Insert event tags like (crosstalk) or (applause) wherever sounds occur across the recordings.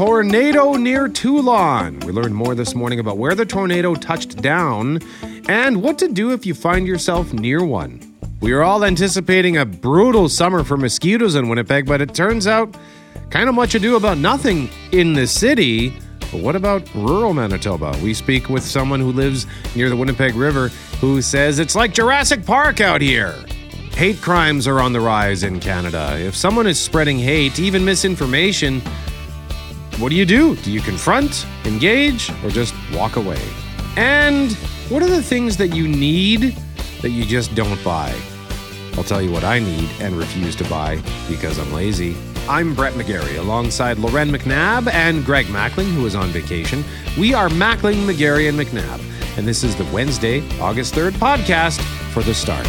tornado near Teulon. We learned more this morning about where the tornado touched down and what to do if you find yourself near one. We are all anticipating a brutal summer for mosquitoes in Winnipeg, but it turns out kind of much ado about nothing in the city. But what about rural Manitoba? We speak with someone who lives near the Winnipeg River who says it's like Jurassic Park out here. Hate crimes are on the rise in Canada. If someone is spreading hate, even misinformation, what do you do? Do you confront, engage, or just walk away? And what are the things that you need that you just don't buy? I'll tell you what I need and refuse to buy because I'm lazy. I'm Brett McGarry alongside Loren McNabb and Greg Mackling, who is on vacation. We are Mackling, McGarry, and McNabb, and this is the Wednesday, August 3rd podcast for the start.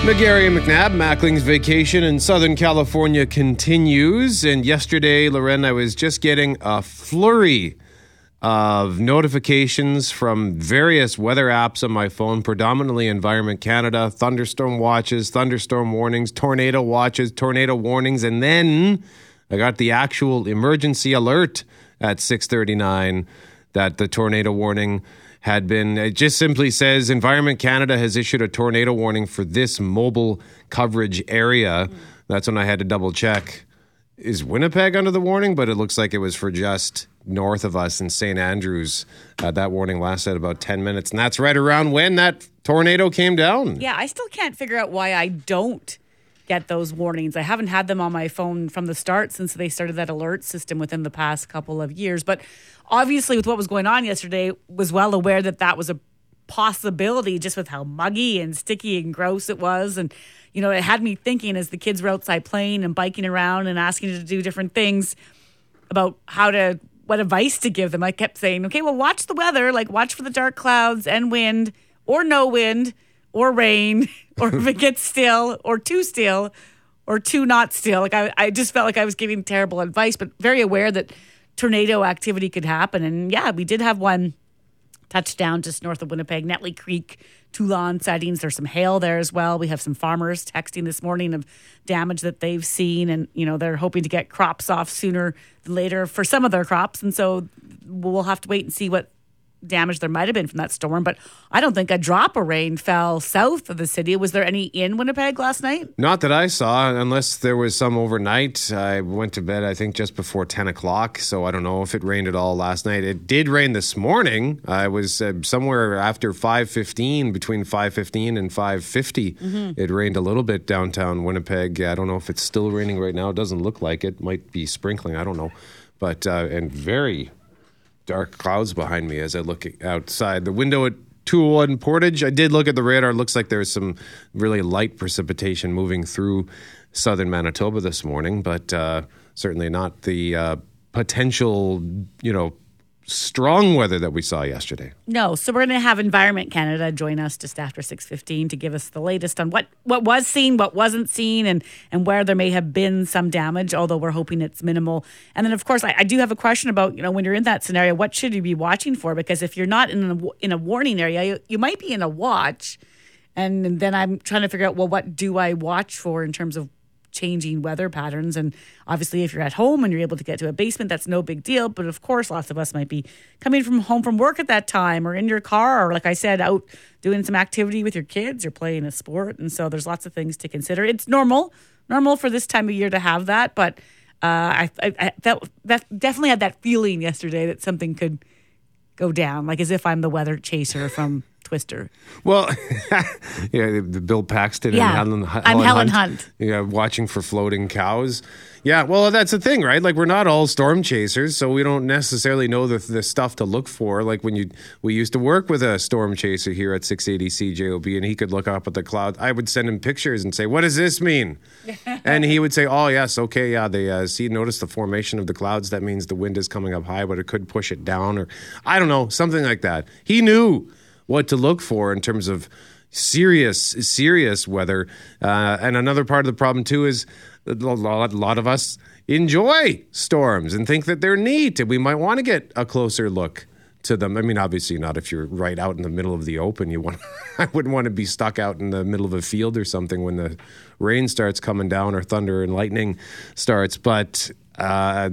McGarry and McNabb, Mackling's vacation in Southern California continues. And yesterday, Loren, I was just getting a flurry of notifications from various weather apps on my phone, predominantly Environment Canada, thunderstorm watches, thunderstorm warnings, tornado watches, tornado warnings, and then I got the actual emergency alert at 6:39 that the tornado warning had been it just simply says Environment Canada has issued a tornado warning for this mobile coverage area. That's when I had to double check. Is Winnipeg under the warning? But it looks like it was for just north of us in St. Andrews. Uh, that warning lasted about 10 minutes. And that's right around when that tornado came down. Yeah, I still can't figure out why I don't get those warnings. I haven't had them on my phone from the start since they started that alert system within the past couple of years. But obviously, with what was going on yesterday, was well aware that that was a possibility just with how muggy and sticky and gross it was. And, you know, it had me thinking as the kids were outside playing and biking around and asking to do different things about how to, what advice to give them. I kept saying, okay, well, watch the weather, like watch for the dark clouds and wind or no wind or rain (laughs) or if it gets still or too still or too not still. Like I, I just felt like I was giving terrible advice, but very aware that tornado activity could happen. And yeah, we did have one touchdown just north of Winnipeg, Netley Creek, Teulon sightings. There's some hail there as well. We have some farmers texting this morning of damage that they've seen, and you know they're hoping to get crops off sooner than later for some of their crops. And so we'll have to wait and see what damage there might have been from that storm, but I don't think a drop of rain fell south of the city. Was there any in Winnipeg last night? Not that I saw, unless there was some overnight. I went to bed, I think, just before 10 o'clock, so I don't know if it rained at all last night. It did rain this morning. I was uh, somewhere after 5.15, between 5.15 and 5.50. Mm-hmm. It rained a little bit downtown Winnipeg. I don't know if it's still raining right now. It doesn't look like it. Might be sprinkling. I don't know. But, uh, and very dark clouds behind me as I look outside the window at 201 Portage. I did look at the radar. It looks like there's some really light precipitation moving through southern Manitoba this morning, but uh, certainly not the uh, potential, you know, strong weather that we saw yesterday. No, so we're going to have Environment Canada join us just after 6:15 to give us the latest on what what was seen, what wasn't seen and and where there may have been some damage, although we're hoping it's minimal. And then of course, I, I do have a question about, you know, when you're in that scenario, what should you be watching for because if you're not in a, in a warning area, you, you might be in a watch. And then I'm trying to figure out well what do I watch for in terms of changing weather patterns. And obviously, if you're at home and you're able to get to a basement, that's no big deal. But of course, lots of us might be coming from home from work at that time or in your car, or like I said, out doing some activity with your kids or playing a sport. And so there's lots of things to consider. It's normal, normal for this time of year to have that. But uh, I, I, I felt that definitely had that feeling yesterday that something could go down, like as if I'm the weather chaser from Twister. Well, (laughs) yeah, the Bill Paxton yeah, and Helen, Helen I'm Helen Hunt. Hunt. Yeah, watching for floating cows. Yeah, well, that's the thing, right? Like we're not all storm chasers, so we don't necessarily know the, the stuff to look for. Like when you, we used to work with a storm chaser here at 680 CJOB, and he could look up at the cloud. I would send him pictures and say, "What does this mean?" (laughs) and he would say, "Oh, yes, okay, yeah, they uh, see, notice the formation of the clouds. That means the wind is coming up high, but it could push it down, or I don't know, something like that." He knew what to look for in terms of serious, serious weather. Uh, and another part of the problem too is a lot, a lot of us enjoy storms and think that they're neat, and we might want to get a closer look to them. I mean, obviously not if you're right out in the middle of the open. You want, (laughs) I wouldn't want to be stuck out in the middle of a field or something when the rain starts coming down or thunder and lightning starts. But uh,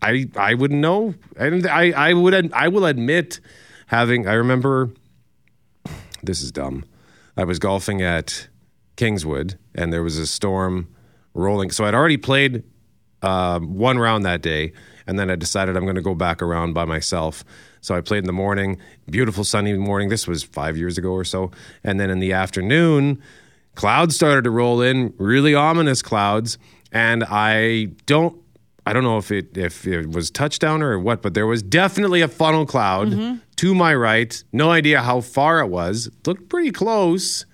I, I wouldn't know, and I, I would, I will admit, having. I remember, this is dumb. I was golfing at Kingswood, and there was a storm rolling. So I'd already played uh, one round that day, and then I decided I'm going to go back around by myself. So I played in the morning, beautiful sunny morning. This was five years ago or so. And then in the afternoon, clouds started to roll in, really ominous clouds. And I don't, I don't know if it if it was touchdown or what, but there was definitely a funnel cloud mm-hmm. to my right. No idea how far it was. It looked pretty close.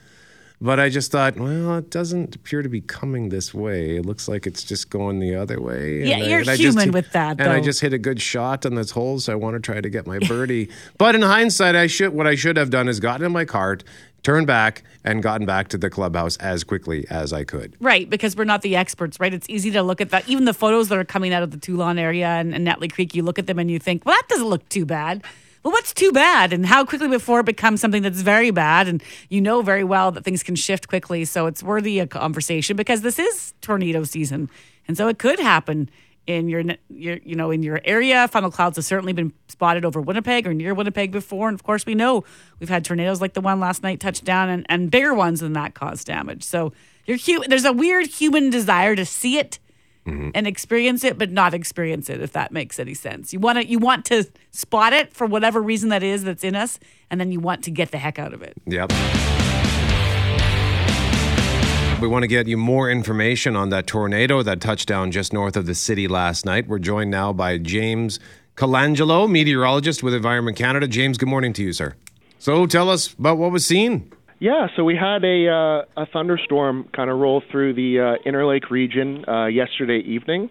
But I just thought, well, it doesn't appear to be coming this way. It looks like it's just going the other way. Yeah, and you're I, human just, with that. And though. I just hit a good shot on this hole, so I want to try to get my birdie. (laughs) but in hindsight, I should what I should have done is gotten in my cart, turned back, and gotten back to the clubhouse as quickly as I could. Right, because we're not the experts, right? It's easy to look at that. Even the photos that are coming out of the Teulon area and, and Netley Creek, you look at them and you think, well, that doesn't look too bad well, what's too bad and how quickly before it becomes something that's very bad. And you know very well that things can shift quickly. So it's worthy of conversation because this is tornado season. And so it could happen in your, your you know in your area. Funnel clouds have certainly been spotted over Winnipeg or near Winnipeg before, and of course we know we've had tornadoes like the one last night touch down and, and bigger ones than that cause damage. So you're there's a weird human desire to see it mm-hmm. and experience it, but not experience it. If that makes any sense, you want to you want to spot it for whatever reason that is that's in us, and then you want to get the heck out of it. Yep. We want to get you more information on that tornado that touched down just north of the city last night. We're joined now by James Colangelo, meteorologist with Environment Canada. James, good morning to you, sir. So tell us about what was seen. Yeah, so we had a uh, a thunderstorm kind of roll through the uh, Interlake region uh, yesterday evening,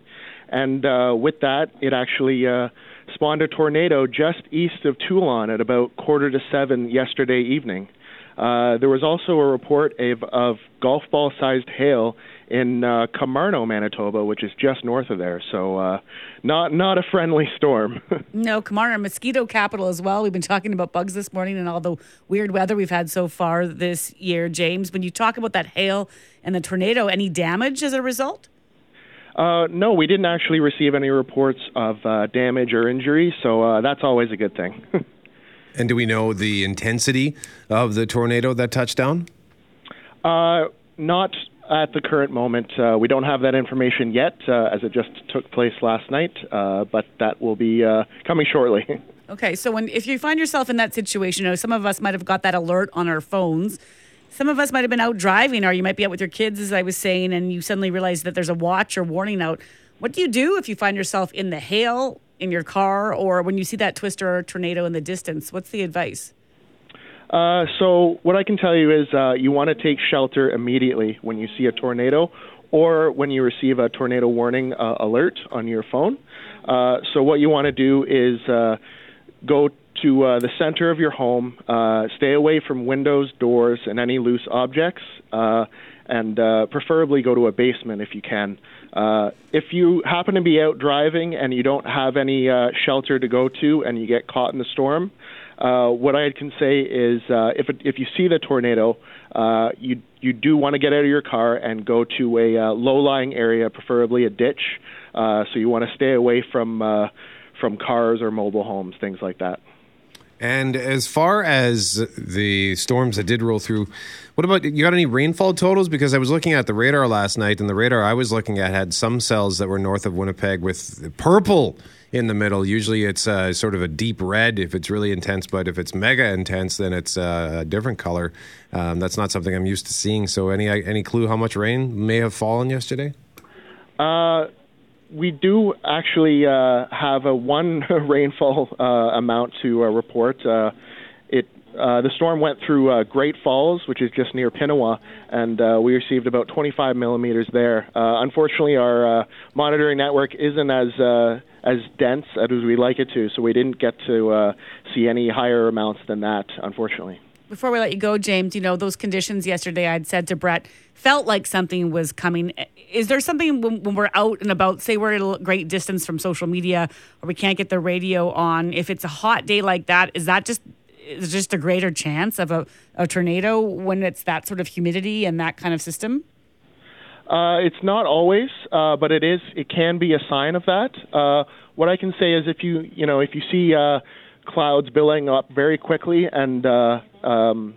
and uh, with that, it actually uh, spawned a tornado just east of Teulon at about quarter to seven yesterday evening. Uh, there was also a report of, of golf ball sized hail in uh, Komarno, Manitoba, which is just north of there. So uh, not not a friendly storm. (laughs) no, Komarno, mosquito capital as well. We've been talking about bugs this morning and all the weird weather we've had so far this year. James, when you talk about that hail and the tornado, any damage as a result? Uh, no, we didn't actually receive any reports of uh, damage or injury, so uh, that's always a good thing. (laughs) And do we know the intensity of the tornado that touched down? Uh, not at the current moment. Uh, we don't have that information yet, uh, as it just took place last night, uh, but that will be uh, coming shortly. (laughs) Okay, so when if you find yourself in that situation, you know, some of us might have got that alert on our phones. Some of us might have been out driving, or you might be out with your kids, as I was saying, and you suddenly realize that there's a watch or warning out. What do you do if you find yourself in the hail in your car or when you see that twister or tornado in the distance? What's the advice? Uh, so, what I can tell you is uh, you want to take shelter immediately when you see a tornado or when you receive a tornado warning uh, alert on your phone. Uh, so, what you want to do is uh, go to uh, the center of your home, stay away from windows, doors, and any loose objects, and preferably go to a basement if you can. Uh, if you happen to be out driving and you don't have any uh, shelter to go to and you get caught in the storm, uh, what I can say is uh, if, it, if you see the tornado, uh, you, you do want to get out of your car and go to a uh, low lying area, preferably a ditch. Uh, so you want to stay away from, uh, from cars or mobile homes, things like that. And as far as the storms that did roll through, what about you got any rainfall totals? Because I was looking at the radar last night, and the radar I was looking at had some cells that were north of Winnipeg with purple in the middle. Usually it's uh, sort of a deep red if it's really intense, but if it's mega intense, then it's uh, a different color. Um, that's not something I'm used to seeing. So, any any clue how much rain may have fallen yesterday? Uh, we do actually uh, have a one (laughs) rainfall uh, amount to uh, report. Uh, it uh, the storm went through uh, Great Falls, which is just near Pinawa, and we received about 25 millimeters there. Unfortunately, our monitoring network isn't as as dense as we'd like it to, so we didn't get to see any higher amounts than that, unfortunately. Before we let you go, James, you know, those conditions yesterday, I'd said to Brett, felt like something was coming. Is there something when, when, we're out and about, say we're at a great distance from social media or we can't get the radio on, if it's a hot day like that, is that just is just a greater chance of a, a tornado when it's that sort of humidity and that kind of system? Uh, it's not always, uh, but it is. It can be a sign of that. Uh, what I can say is, if you you know if you see uh, clouds billowing up very quickly and uh, um,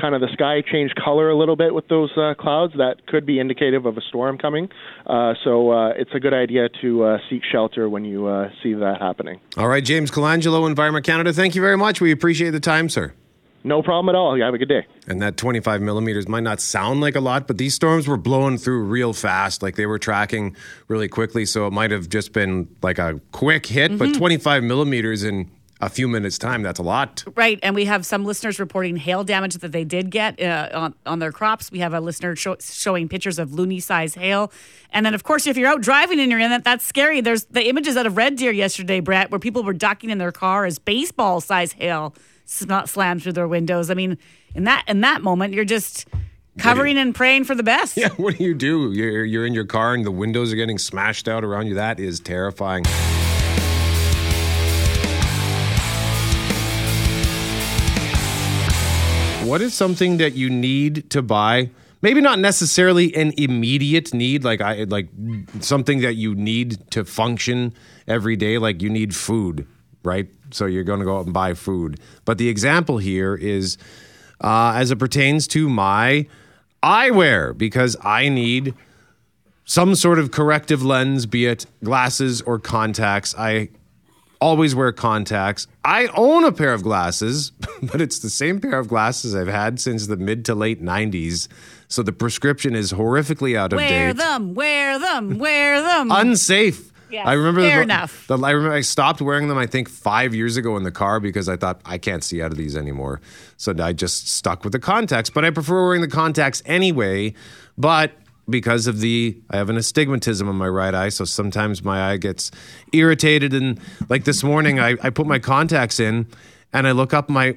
kind of the sky change color a little bit with those uh, clouds, that could be indicative of a storm coming. Uh, so uh, it's a good idea to uh, seek shelter when you uh, see that happening. All right, James Colangelo, Environment Canada, thank you very much. We appreciate the time, sir. No problem at all. You have a good day. And that 25 millimeters might not sound like a lot, but these storms were blowing through real fast. Like they were tracking really quickly. So it might have just been like a quick hit, mm-hmm. but 25 millimeters in a few minutes' time. That's a lot. Right. And we have some listeners reporting hail damage that they did get uh, on, on their crops. We have a listener show, showing pictures of loonie size hail. And then, of course, if you're out driving and you're in that, that's scary. There's the images out of Red Deer yesterday, Brett, where people were ducking in their car as baseball size hail slammed through their windows. I mean, in that in that moment, you're just covering you, and praying for the best. Yeah, (laughs) what do you do? You're, you're in your car and the windows are getting smashed out around you. That is terrifying. What is something that you need to buy? Maybe not necessarily an immediate need, like I like something that you need to function every day, like you need food, right? So you're going to go out and buy food. But the example here is uh, as it pertains to my eyewear, because I need some sort of corrective lens, be it glasses or contacts. I always wear contacts. I own a pair of glasses, (laughs) but it's the same pair of glasses I've had since the mid to late 90s. So the prescription is horrifically out of wear date. Wear them, wear them, wear them. Unsafe. Yeah, I remember fair the, enough. The, I remember I stopped wearing them. I think five years ago in the car because I thought I can't see out of these anymore. So I just stuck with the contacts. But I prefer wearing the contacts anyway. But because of the I have an astigmatism on my right eye, so sometimes my eye gets irritated. And like this morning, I, I put my contacts in, and I look up, my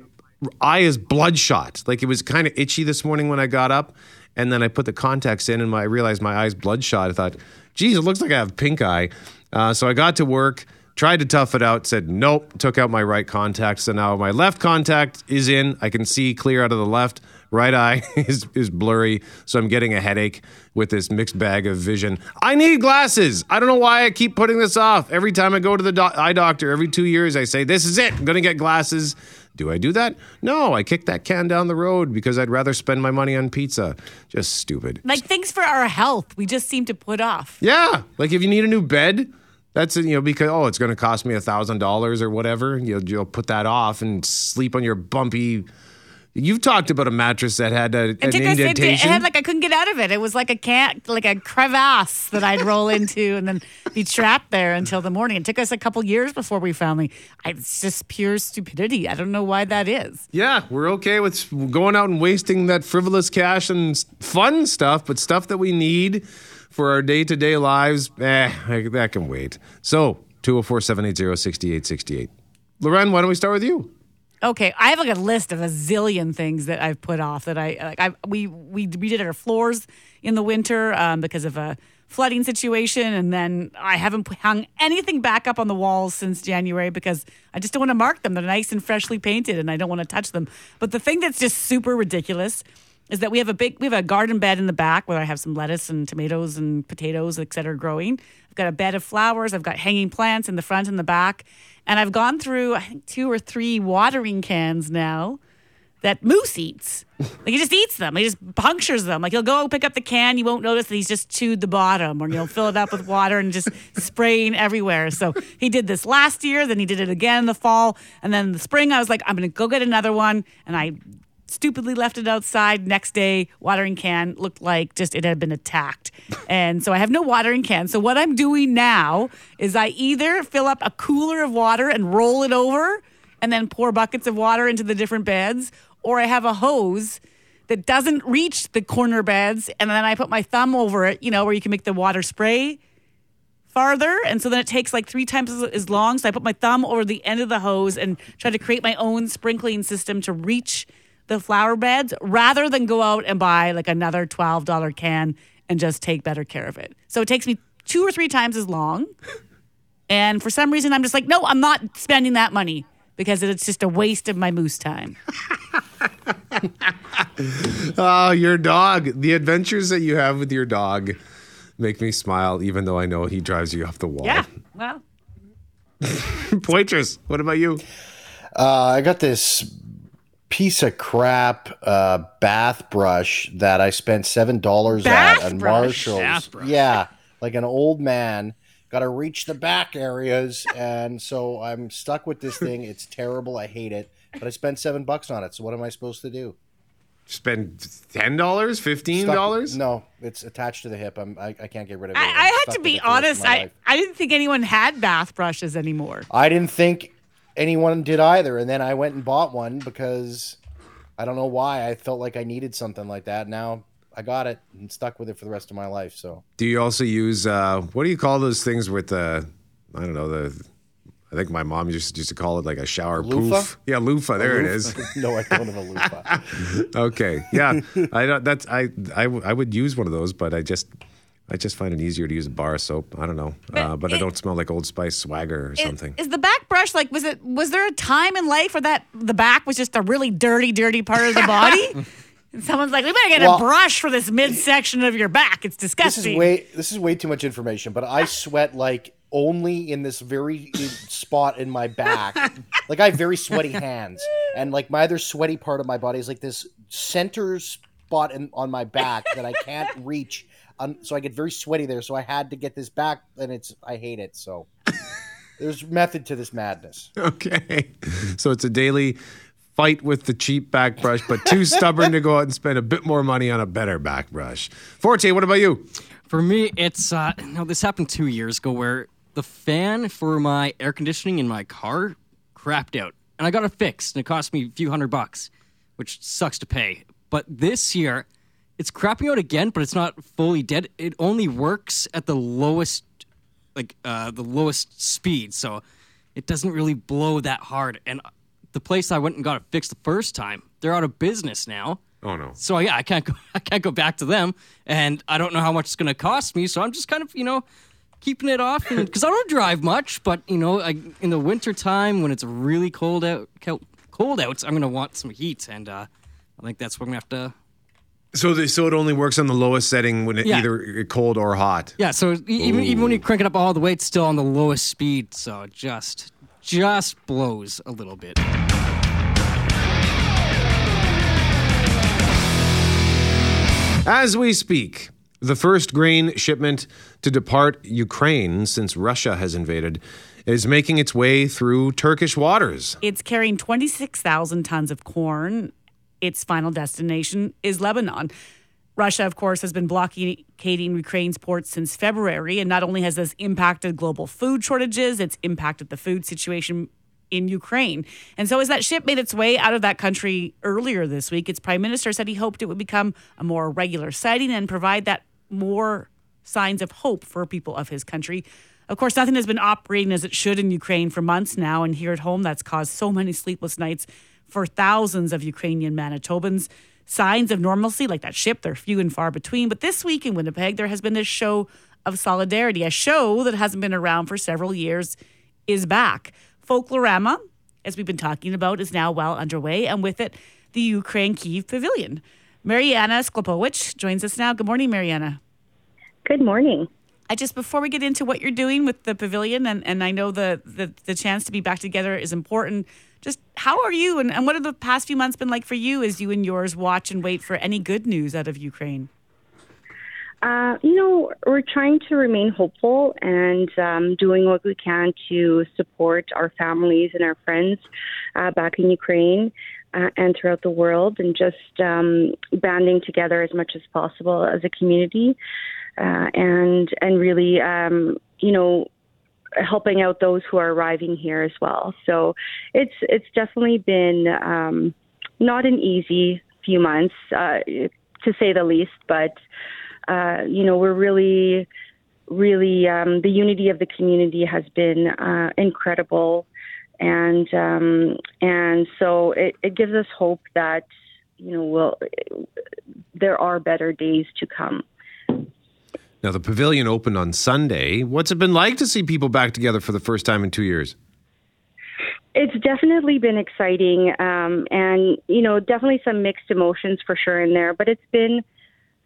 eye is bloodshot. Like it was kind of itchy this morning when I got up, and then I put the contacts in, and my, I realized my eye's bloodshot. I thought, geez, it looks like I have pink eye. Uh, so I got to work. Tried to tough it out, said nope, took out my right contact. So now my left contact is in. I can see clear out of the left right eye (laughs) is, is blurry, so I'm getting a headache with this mixed bag of vision. I need glasses. I don't know why I keep putting this off. Every time I go to the do- eye doctor, every two years, I say, This is it. I'm going to get glasses. Do I do that? No, I kick that can down the road because I'd rather spend my money on pizza. Just stupid. Like things for our health, we just seem to put off. Yeah. Like if you need a new bed, that's you know because oh it's going to cost me a thousand dollars or whatever. You'll you'll put that off and sleep on your bumpy You've talked about a mattress that had a, an indentation. It, it, had like I couldn't get out of it. It was like a cat, like a crevasse that I'd roll (laughs) into and then be trapped there until the morning. It took us a couple years before we finally. It's just pure stupidity. I don't know why that is. Yeah, we're okay with going out and wasting that frivolous cash and fun stuff, but stuff that we need for our day to day lives, eh, that can wait. So, 204 780 6868. Loren, why don't we start with you? Okay, I have like a list of a zillion things that I've put off that I like. I we we we did our floors in the winter um, because of a flooding situation, and then I haven't hung anything back up on the walls since January because I just don't want to mark them. They're nice and freshly painted, and I don't want to touch them. But the thing that's just super ridiculous is that we have a big we have a garden bed in the back where I have some lettuce and tomatoes and potatoes, et cetera, growing. I've got a bed of flowers. I've got hanging plants in the front and the back. And I've gone through, I think, two or three watering cans now that Moose eats. Like he just eats them. He just punctures them. Like he'll go pick up the can. You won't notice that he's just chewed the bottom, or he'll fill it up with water and just (laughs) spraying everywhere. So he did this last year. Then he did it again in the fall, and then in the spring. I was like, I'm to go get another one, and I stupidly left it outside. Next day, watering can looked like just it had been attacked. And so I have no watering can. So what I'm doing now is I either fill up a cooler of water and roll it over and then pour buckets of water into the different beds, or I have a hose that doesn't reach the corner beds and then I put my thumb over it, you know, where you can make the water spray farther. And so then it takes like three times as long. So I put my thumb over the end of the hose and try to create my own sprinkling system to reach the flower beds rather than go out and buy like another $12 can and just take better care of it. So it takes me two or three times as long. And for some reason, I'm just like, no, I'm not spending that money because it's just a waste of my moose time. (laughs) Oh, your dog. The adventures that you have with your dog make me smile, even though I know he drives you off the wall. Yeah. Well, (laughs) Poitras, what about you? Uh, I got this piece of crap uh, bath brush that I spent seven dollars at Bath at brush? Marshalls. Bath brush. Yeah, like an old man. Got to reach the back areas, (laughs) and so I'm stuck with this thing. It's terrible. I hate it. But I spent seven bucks on it. So what am I supposed to do? Spend $10, $15? No, it's attached to the hip. I'm, I, I can't get rid of it. I, I'm had to be it for the rest of honest. I, life. I didn't think anyone had bath brushes anymore. I didn't think anyone did either. And then I went and bought one because I don't know why. I felt like I needed something like that. Now I got it and stuck with it for the rest of my life. So Do you also use, uh, what do you call those things with the, I don't know, the, I think my mom used, used to call it like a shower Loofah? poof. Yeah, loofah. There it is. (laughs) no, I don't have a loofah. (laughs) Okay. Yeah. I don't, that's, I. I would use one of those, but I just, I just find it easier to use a bar of soap. I don't know. Uh, but I don't smell like Old Spice swagger or Is- something. Is, the back brush like was it was there a time in life where that the back was just a really dirty, dirty part of the body? (laughs) and someone's like, we better get Well- a brush for this midsection of your back. It's This is disgusting. way this is way too much information, but I sweat like only in this very spot in my back. (laughs) like I have very sweaty hands, and like my other sweaty part of my body is like this center spot in, on my back that I can't reach. Um, so I get very sweaty there. So I had to get this back, and it's I hate it. So (laughs) there's method to this madness. Okay. So it's a daily fight with the cheap back brush, but too stubborn to go out and spend a bit more money on a better back brush. Forte, what about you? For me, it's uh, no. This happened two years ago, where the fan for my air conditioning in my car crapped out, and I got it fixed, and it cost me a few hundred bucks, which sucks to pay. But this year, it's crapping out again, but it's not fully dead. It only works at the lowest, like uh, the lowest speed, so it doesn't really blow that hard. And the place I went and got it fixed the first time, they're out of business now. Oh, no. So yeah, I can't go. (laughs) I can't go back to them, and I don't know how much it's going to cost me. So I'm just kind of you know keeping it off because I don't drive much. But you know, I, in the winter time when it's really cold out, co- cold out, I'm going to want some heat, and uh, I think that's what I'm going to have to. So, the, so it only works on the lowest setting when it Yeah. either cold or hot. Yeah. So e- even even when you crank it up all the way, it's still on the lowest speed. So it just just blows a little bit. As we speak, the first grain shipment to depart Ukraine since Russia has invaded is making its way through Turkish waters. It's carrying 26,000 tons of corn. Its final destination is Lebanon. Russia, of course, has been blockading Ukraine's ports since February. And not only has this impacted global food shortages, it's impacted the food situation in Ukraine. And so, as that ship made its way out of that country earlier this week, its prime minister said he hoped it would become a more regular sighting and provide that more signs of hope for people of his country. Of course, nothing has been operating as it should in Ukraine for months now. And here at home, that's caused so many sleepless nights for thousands of Ukrainian Manitobans. Signs of normalcy, like that ship, they're few and far between. But this week in Winnipeg, there has been this show of solidarity. A show that hasn't been around for several years is back. Folklorama, as we've been talking about, is now well underway. And with it, the Ukraine Kiev Pavilion. Mariana Sklopowicz joins us now. Good morning, Mariana. Good morning. I just before we get into what you're doing with the pavilion, and, and I know the, the the chance to be back together is important. Just how are you, and, and what have the past few months been like for you as you and yours watch and wait for any good news out of Ukraine? Uh, you know, we're trying to remain hopeful and um, doing what we can to support our families and our friends uh, back in Ukraine uh, and throughout the world, and just um, banding together as much as possible as a community, uh, and and really, um, you know, helping out those who are arriving here as well. So it's it's definitely been um, not an easy few months, uh, to say the least, but uh, you know, we're really, really, um, the unity of the community has been uh, incredible. And um, and so it, it gives us hope that you know, will there are better days to come. Now, the pavilion opened on Sunday. What's it been like to see people back together for the first time in two years? It's definitely been exciting, um, and you know, definitely some mixed emotions for sure in there. But it's been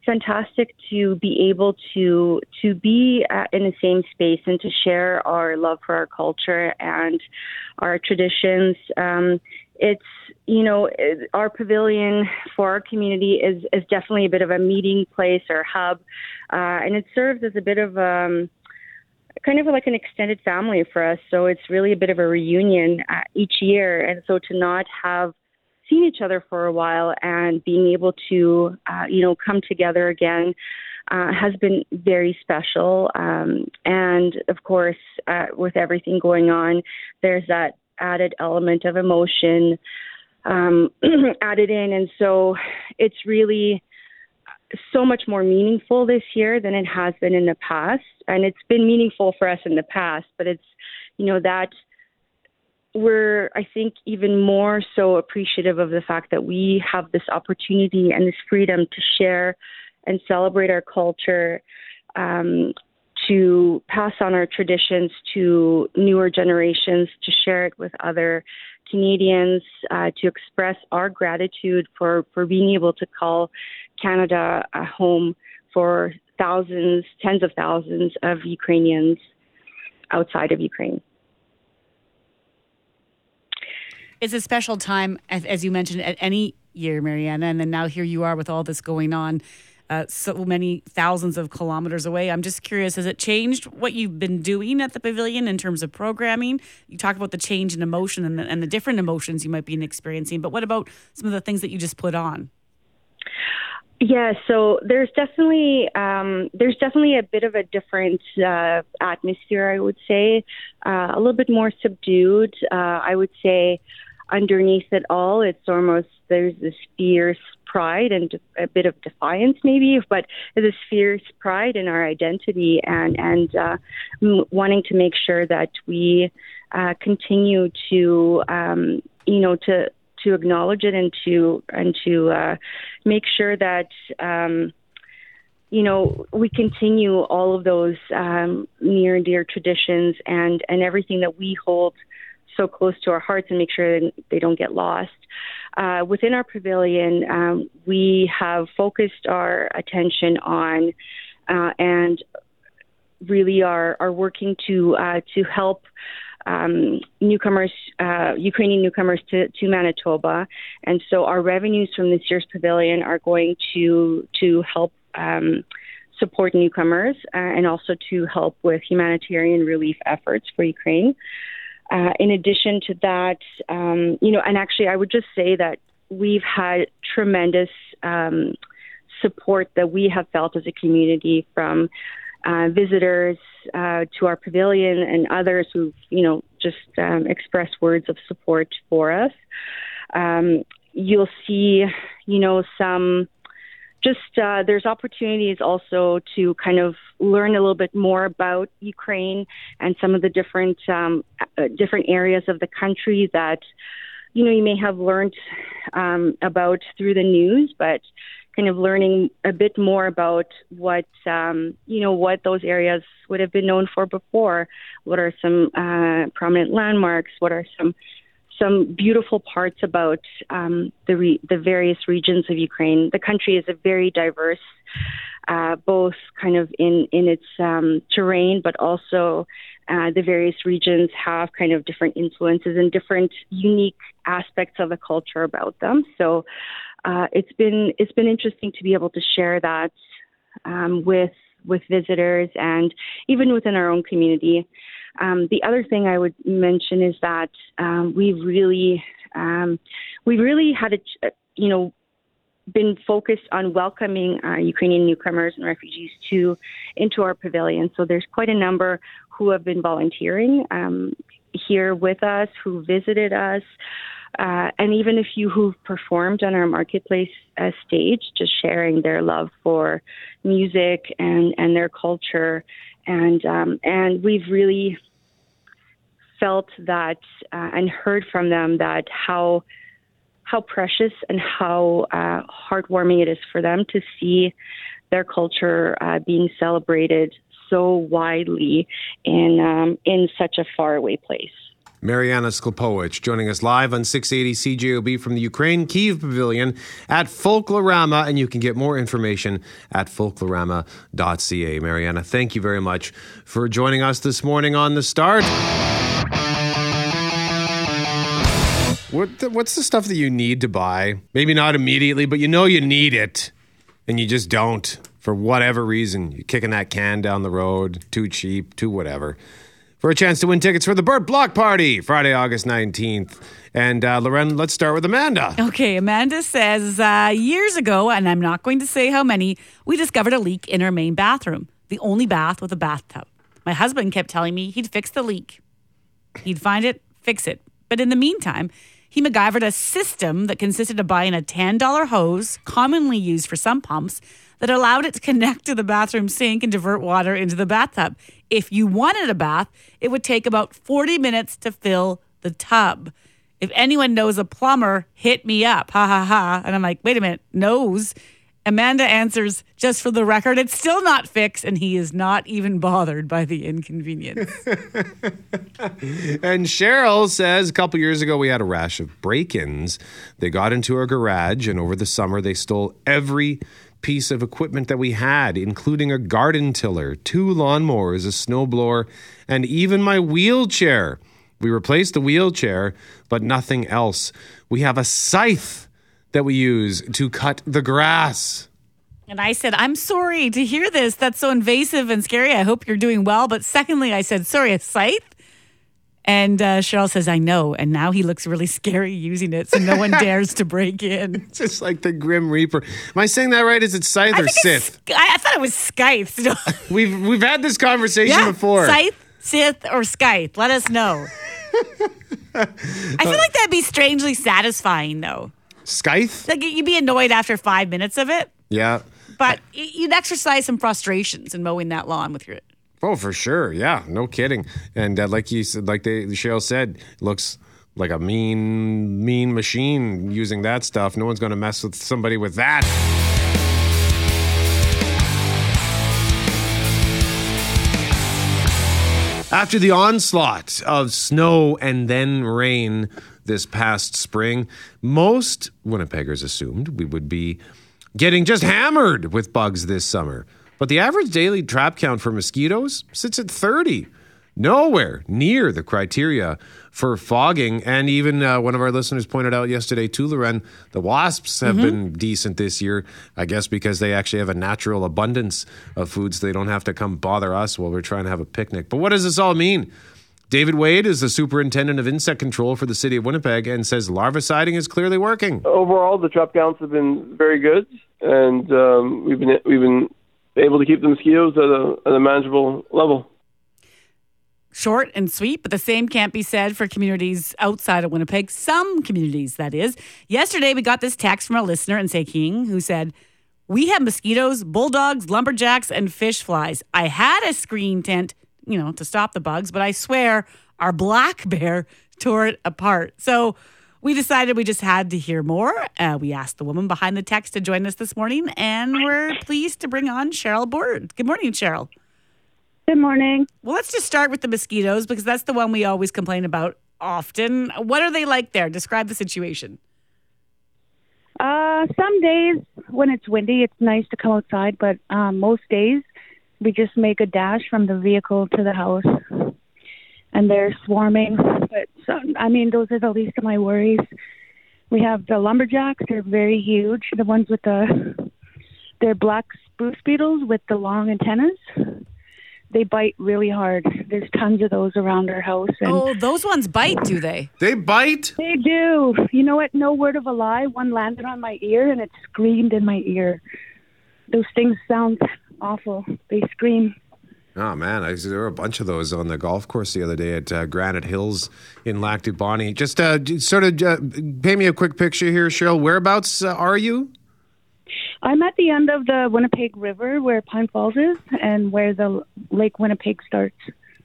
fantastic to be able to to be uh, in the same space and to share our love for our culture and our traditions. Um, it's you know our pavilion for our community is is definitely a bit of a meeting place or hub, uh, and it serves as a bit of um, kind of like an extended family for us. So it's really a bit of a reunion uh, each year, and so to not have seen each other for a while and being able to uh, you know come together again. Uh, has been very special. Um, and of course, uh, with everything going on, there's that added element of emotion um, (clears throat) added in. And so it's really so much more meaningful this year than it has been in the past. And it's been meaningful for us in the past, but it's, you know, that we're, I think, even more so appreciative of the fact that we have this opportunity and this freedom to share and celebrate our culture um, to pass on our traditions to newer generations, to share it with other Canadians, uh, to express our gratitude for, for being able to call Canada a home for thousands, tens of thousands of Ukrainians outside of Ukraine. It's a special time, as, as you mentioned, at any year, Mariana, and then now here you are with all this going on uh, so many thousands of kilometers away. I'm just curious, has it changed what you've been doing at the pavilion in terms of programming? You talk about the change in emotion and the, and the different emotions you might be experiencing, but what about some of the things that you just put on? Yeah, so there's definitely um, there's definitely a bit of a different uh, atmosphere. I would say uh, a little bit more subdued. Uh, I would say underneath it all, it's almost there's this fierce pride and a bit of defiance, maybe, but this fierce pride in our identity and and uh, m- wanting to make sure that we uh, continue to um, you know to to acknowledge it and to and to uh, make sure that. Um, you know, we continue all of those um, near and dear traditions and, and everything that we hold so close to our hearts and make sure they don't get lost. Uh, within our pavilion, um, we have focused our attention on uh, and really are, are working to uh, to help um, newcomers, uh, Ukrainian newcomers to, to Manitoba, and so our revenues from this year's pavilion are going to to help. Um, support newcomers uh, and also to help with humanitarian relief efforts for Ukraine. Uh, in addition to that, um, you know, and actually, I would just say that we've had tremendous um, support that we have felt as a community from uh, visitors uh, to our pavilion and others who've, you know, just um, expressed words of support for us. Um, you'll see, you know, some just uh, there's opportunities also to kind of learn a little bit more about Ukraine and some of the different um, uh, different areas of the country that you know you may have learned um, about through the news, but kind of learning a bit more about what um, you know what those areas would have been known for before. What are some uh, prominent landmarks? What are some some beautiful parts about um, the re- the various regions of Ukraine. The country is a very diverse, uh, both kind of in in its um, terrain, but also uh, the various regions have kind of different influences and different unique aspects of the culture about them. So uh, it's been it's been interesting to be able to share that um, with with visitors and even within our own community. Um, the other thing I would mention is that um, we've really um, we really had a you know been focused on welcoming uh, Ukrainian newcomers and refugees to into our pavilion. So there's quite a number who have been volunteering um, here with us, who visited us. Uh, and even a few who've performed on our marketplace uh, stage, just sharing their love for music and, and their culture, and um, and we've really felt that uh, and heard from them that how how precious and how uh, heartwarming it is for them to see their culture uh, being celebrated so widely in um, in such a faraway place. Mariana Sklopowicz joining us live on 680 CJOB from the Ukraine Kiev Pavilion at Folklorama, and you can get more information at folklorama.ca. Mariana, thank you very much for joining us this morning on The Start. What the, what's the stuff that you need to buy? Maybe not immediately, but you know you need it, and you just don't for whatever reason. You're kicking that can down the road, too cheap, too whatever. For a chance to win tickets for the Burt Block Party, Friday, August 19th. And uh, Loren, let's start with Amanda. Okay, Amanda says uh, years ago, and I'm not going to say how many, we discovered a leak in our main bathroom, the only bath with a bathtub. My husband kept telling me he'd fix the leak. He'd find it, fix it. But in the meantime, he MacGyvered a system that consisted of buying a $10 hose, commonly used for some pumps, that allowed it to connect to the bathroom sink and divert water into the bathtub. If you wanted a bath, it would take about 40 minutes to fill the tub. If anyone knows a plumber, hit me up. Ha ha ha. And I'm like, wait a minute, knows? Amanda answers, just for the record, it's still not fixed, and he is not even bothered by the inconvenience. (laughs) And Cheryl says a couple years ago we had a rash of break ins. They got into our garage, and over the summer they stole every piece of equipment that we had, including a garden tiller, two lawnmowers, a snowblower, and even my wheelchair. We replaced the wheelchair, but nothing else. We have a scythe that we use to cut the grass. And I said, I'm sorry to hear this. That's so invasive and scary. I hope you're doing well. But secondly, I said, sorry, a scythe? And uh, Cheryl says, I know. And now he looks really scary using it. So no one (laughs) dares to break in. (laughs) Just like the Grim Reaper. Am I saying that right? Is it scythe or think it's scythe? Sc- I, I thought it was scythe. (laughs) We've we've had this conversation yeah, before. scythe, scythe, or scythe. Let us know. I feel like that'd be strangely satisfying, though. Scythe? Like you'd be annoyed after five minutes of it, Yeah. but you'd exercise some frustrations in mowing that lawn with your. Oh, for sure. Yeah, no kidding. And uh, like you said, like they, Cheryl said, looks like a mean, mean machine using that stuff. No one's going to mess with somebody with that. After the onslaught of snow and then rain this past spring, most Winnipeggers assumed we would be getting just hammered with bugs this summer. But the average daily trap count for mosquitoes sits at 30. Nowhere near the criteria for fogging. And even uh, one of our listeners pointed out yesterday, too, Loren, the wasps have been decent this year, I guess because they actually have a natural abundance of foods. They don't have to come bother us while we're trying to have a picnic. But what does this all mean? David Wade is the superintendent of insect control for the city of Winnipeg and says larviciding is clearly working. overall, the trap counts have been very good, and um, we've been we've been able to keep the mosquitoes at a, at a manageable level. Short and sweet, but the same can't be said for communities outside of Winnipeg. Some communities, that is. Yesterday, we got this text from a listener in King who said, We have mosquitoes, bulldogs, lumberjacks, and fish flies. I had a screen tent, you know, to stop the bugs, but I swear our black (laughs) bear tore it apart. So we decided we just had to hear more. Uh, we asked the woman behind the text to join us this morning, and we're pleased to bring on Cheryl Board. Good morning, Cheryl. Good morning. Well, let's just start with the mosquitoes because that's the one we always complain about often. What are they like there? Describe the situation. Uh, some days when it's windy, it's nice to come outside, but um, most days we just make a dash from the vehicle to the house, and they're swarming. But so, I mean, those are the least of my worries. We have the lumberjacks; they're very huge. The ones with the they're black spruce beetles with the long antennas. They bite really hard. There's tons of those around our house, and Oh, those ones bite, do they? They bite? they do. You know what? No word of a lie. One landed on my ear and it screamed in my ear. Those things sound awful. They scream. Oh man, I, there were a bunch of those on the golf course the other day at uh, Granite Hills in Lac du Bonnet. Just uh, sort of uh, paint me a quick picture here, Cheryl. Whereabouts uh, are you? I'm at the end of the Winnipeg River where Pine Falls is and where the Lake Winnipeg starts.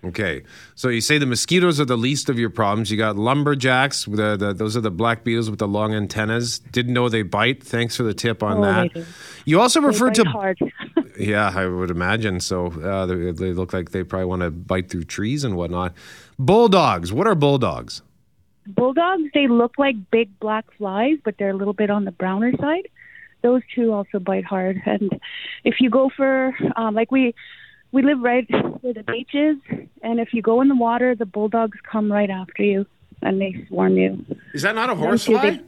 Okay, so you say the mosquitoes are the least of your problems. You got lumberjacks. The, the, those are the black beetles with the long antennas. Didn't know they bite. Thanks for the tip on Oh, that. You also They to hard. (laughs) yeah, I would imagine so. Uh, they, they look like they probably want to bite through trees and whatnot. Bulldogs. What are bulldogs? Bulldogs, they look like big black flies, but they're a little bit on the browner side. Those two also bite hard. And if you go for, um, like we, we live right where the beach is, and if you go in the water, the bulldogs come right after you and they swarm you. Is that not a Them horsefly? they-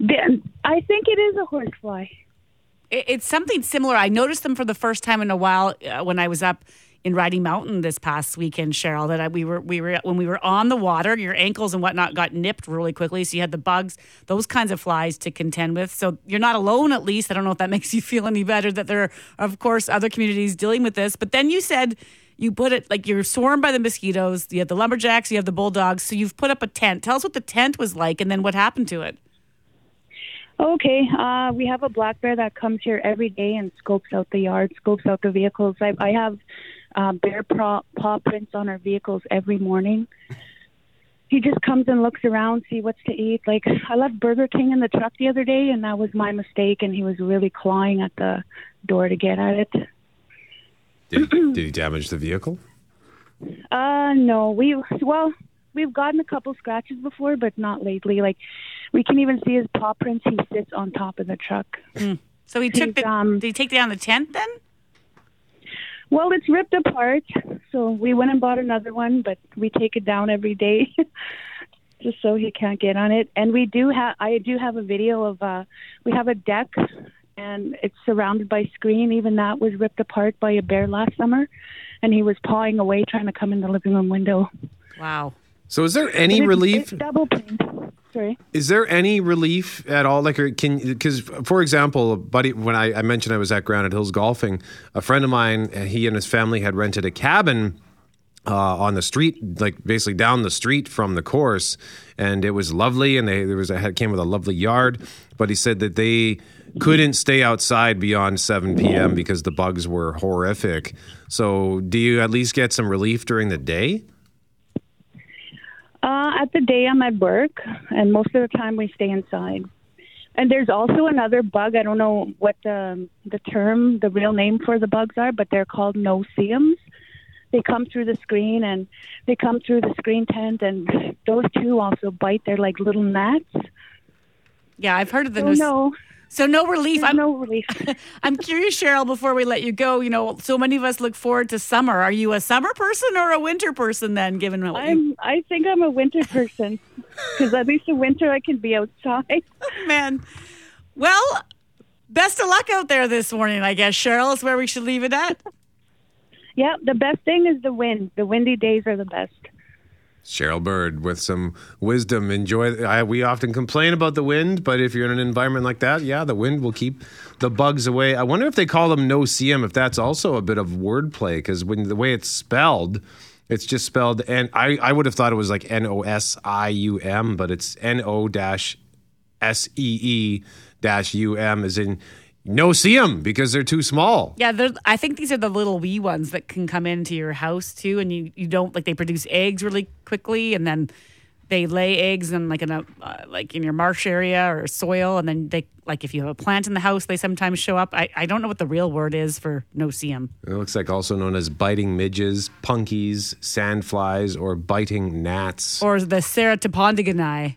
they- I think it is a horsefly. It, it's something similar. I noticed them for the first time in a while uh, when I was up in Riding Mountain this past weekend, Cheryl. That I, we were we were when we were on the water, your ankles and whatnot got nipped really quickly. So you had the bugs, those kinds of flies to contend with. So you're not alone, at least. I don't know if that (laughs) makes you feel any better. That there are, of course, other communities dealing with this. But then you said. You put it like you're swarmed by the mosquitoes. You have the lumberjacks, you have the bulldogs. So you've put up a tent. Tell us what the tent was like and then what happened to it. Okay, uh, we have a black bear that comes here every day and scopes out the yard, scopes out the vehicles. I, I have uh, bear paw, paw prints on our vehicles every morning. He just comes and looks around, see what's to eat. Like I left Burger King in the truck the other day, and that was my mistake. And he was really clawing at the door to get at it. Did he, (clears throat) did he damage the vehicle? Uh, no, we well, we've gotten a couple scratches before, but not lately. Like we can even see his paw prints. He sits on top of the truck. So he took He's, the. um, did he take down the tent then? Well, it's ripped apart, so we went and bought another one, but we take it down every day (laughs) just so he can't get on it. And we do have I do have a video of uh we have a deck and it's surrounded by screen. Even that was ripped apart by a bear last summer and he was pawing away trying to come in the living room window. Wow. So is there any it's- relief? It's double paned. Sorry. Is there any relief at all? Like, can because, for example, a buddy, when I, I mentioned I was at Granite Hills golfing, a friend of mine, uh, he and his family had rented a cabin uh, on the street, like basically down the street from the course, and it was lovely, and they there was a had came with a lovely yard, but he said that they couldn't stay outside beyond 7 p.m. because the bugs were horrific. So, do you at least get some relief during the day? Uh, at the day I'm at work, and most of the time we stay inside. And there's also another bug. I don't know what the the term, the real name for the bugs are, but they're called no-see-ums. They come through the screen and they come through the screen tent, and those two also bite. They're like little gnats. Yeah, I've heard of the no. So no relief. there's I'm, no relief. (laughs) I'm curious, Cheryl. Before we let you go, you know, so many of us look forward to summer. Are you a summer person or a winter person? Then, given what I'm. I think I'm a winter person because at least in winter I can be outside. (laughs) man. Well, best of luck out there this morning. I guess Cheryl is where we should leave it at. (laughs) Yeah, the best thing is the wind. The windy days are the best. Cheryl Bird with some wisdom. Enjoy. I, we often complain about the wind, but if you're in an environment like that, yeah, the wind will keep the bugs away. I wonder if they call them no CM, if that's also a bit of wordplay, because when the way it's spelled, it's just spelled, and I, I would have thought it was like N O S I U M, but it's N O dash S E E dash U M, as in no see 'em because they're too small. Yeah, I think these are the little wee ones that can come into your house too, and you, you don't like they produce eggs really quickly, and then they lay eggs in like in a uh, like in your marsh area or soil, and then they like if you have a plant in the house, they sometimes show up. I, I don't know what the real word is for no see 'em. It looks like also known as biting midges, punkies, sandflies, or biting gnats. or the Ceratopondygoni.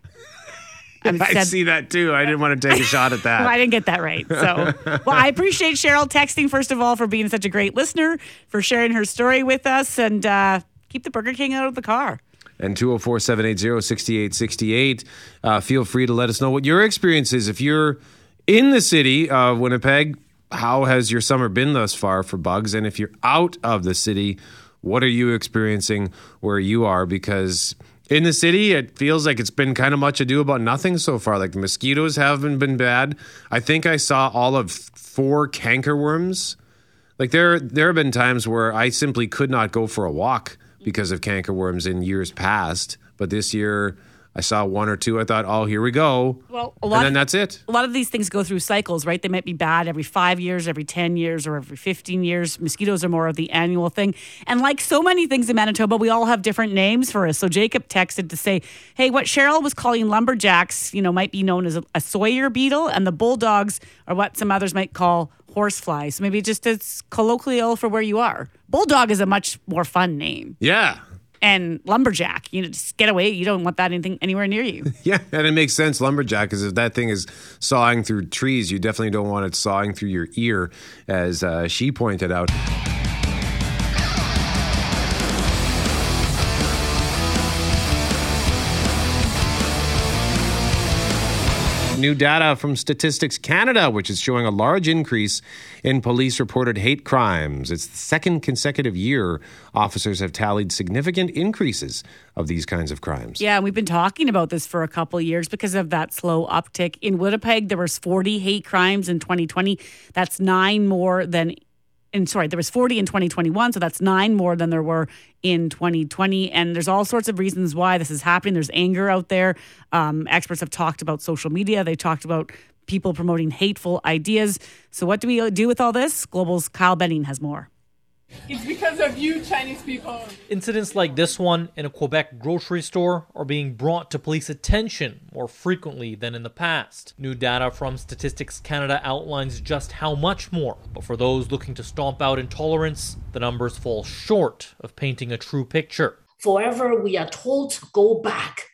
(laughs) I said- see that too. I didn't want to take a shot at that. Well, (laughs) I didn't get that right. So, well, I appreciate Cheryl texting, first of all, for being such a great listener, for sharing her story with us, and uh, keep the Burger King out of the car. And 204 780 6868. Uh, Feel free to let us know what your experience is. If you're in the city of Winnipeg, how has your summer been thus far for bugs? And if you're out of the city, what are you experiencing where you are? Because in the city, it feels like it's been kind of much ado about nothing so far. Like the mosquitoes haven't been bad. I think I saw all of four cankerworms. Like there, there have been times where I simply could not go for a walk because of cankerworms in years past. But this year, I saw one or two. I thought, oh, here we go. Well, a and then of- that's it. a lot of these things go through cycles, right? They might be bad every five years, every 10 years, or every 15 years. Mosquitoes are more of the annual thing. And like so many things in Manitoba, we all have different names for us. So Jacob texted to say, hey, what Cheryl was calling lumberjacks, you know, might be known as a, a Sawyer beetle, and the bulldogs are what some others might call horseflies. So maybe just as colloquial for where you are. Bulldog is a much more fun name. Yeah. And lumberjack, you know, just get away. You don't want that anything anywhere near you. (laughs) Yeah, and it makes sense, lumberjack, because if that thing is sawing through trees, you definitely don't want it sawing through your ear, as uh, she pointed out. New data from Statistics Canada, which is showing a large increase in police reported hate crimes. It's the second consecutive year officers have tallied significant increases of these kinds of crimes. Yeah, and we've been talking about this for a couple years because of that slow uptick. In Winnipeg, there was 40 hate crimes in 2020. That's nine more than and sorry, there was 40 in 2021, so that's nine more than there were in 2020. And there's all sorts of reasons why this is happening. There's anger out there. Um, experts have talked about social media. They talked about people promoting hateful ideas. So what do we do with all this? Global's Kyle Benning has more. It's because of you, Chinese people. Incidents like this one in a Quebec grocery store are being brought to police attention more frequently than in the past. New data from Statistics Canada outlines just how much more, but for those looking to stomp out intolerance, the numbers fall short of painting a true picture. Forever, we are told to go back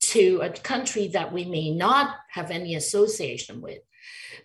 to a country that we may not have any association with.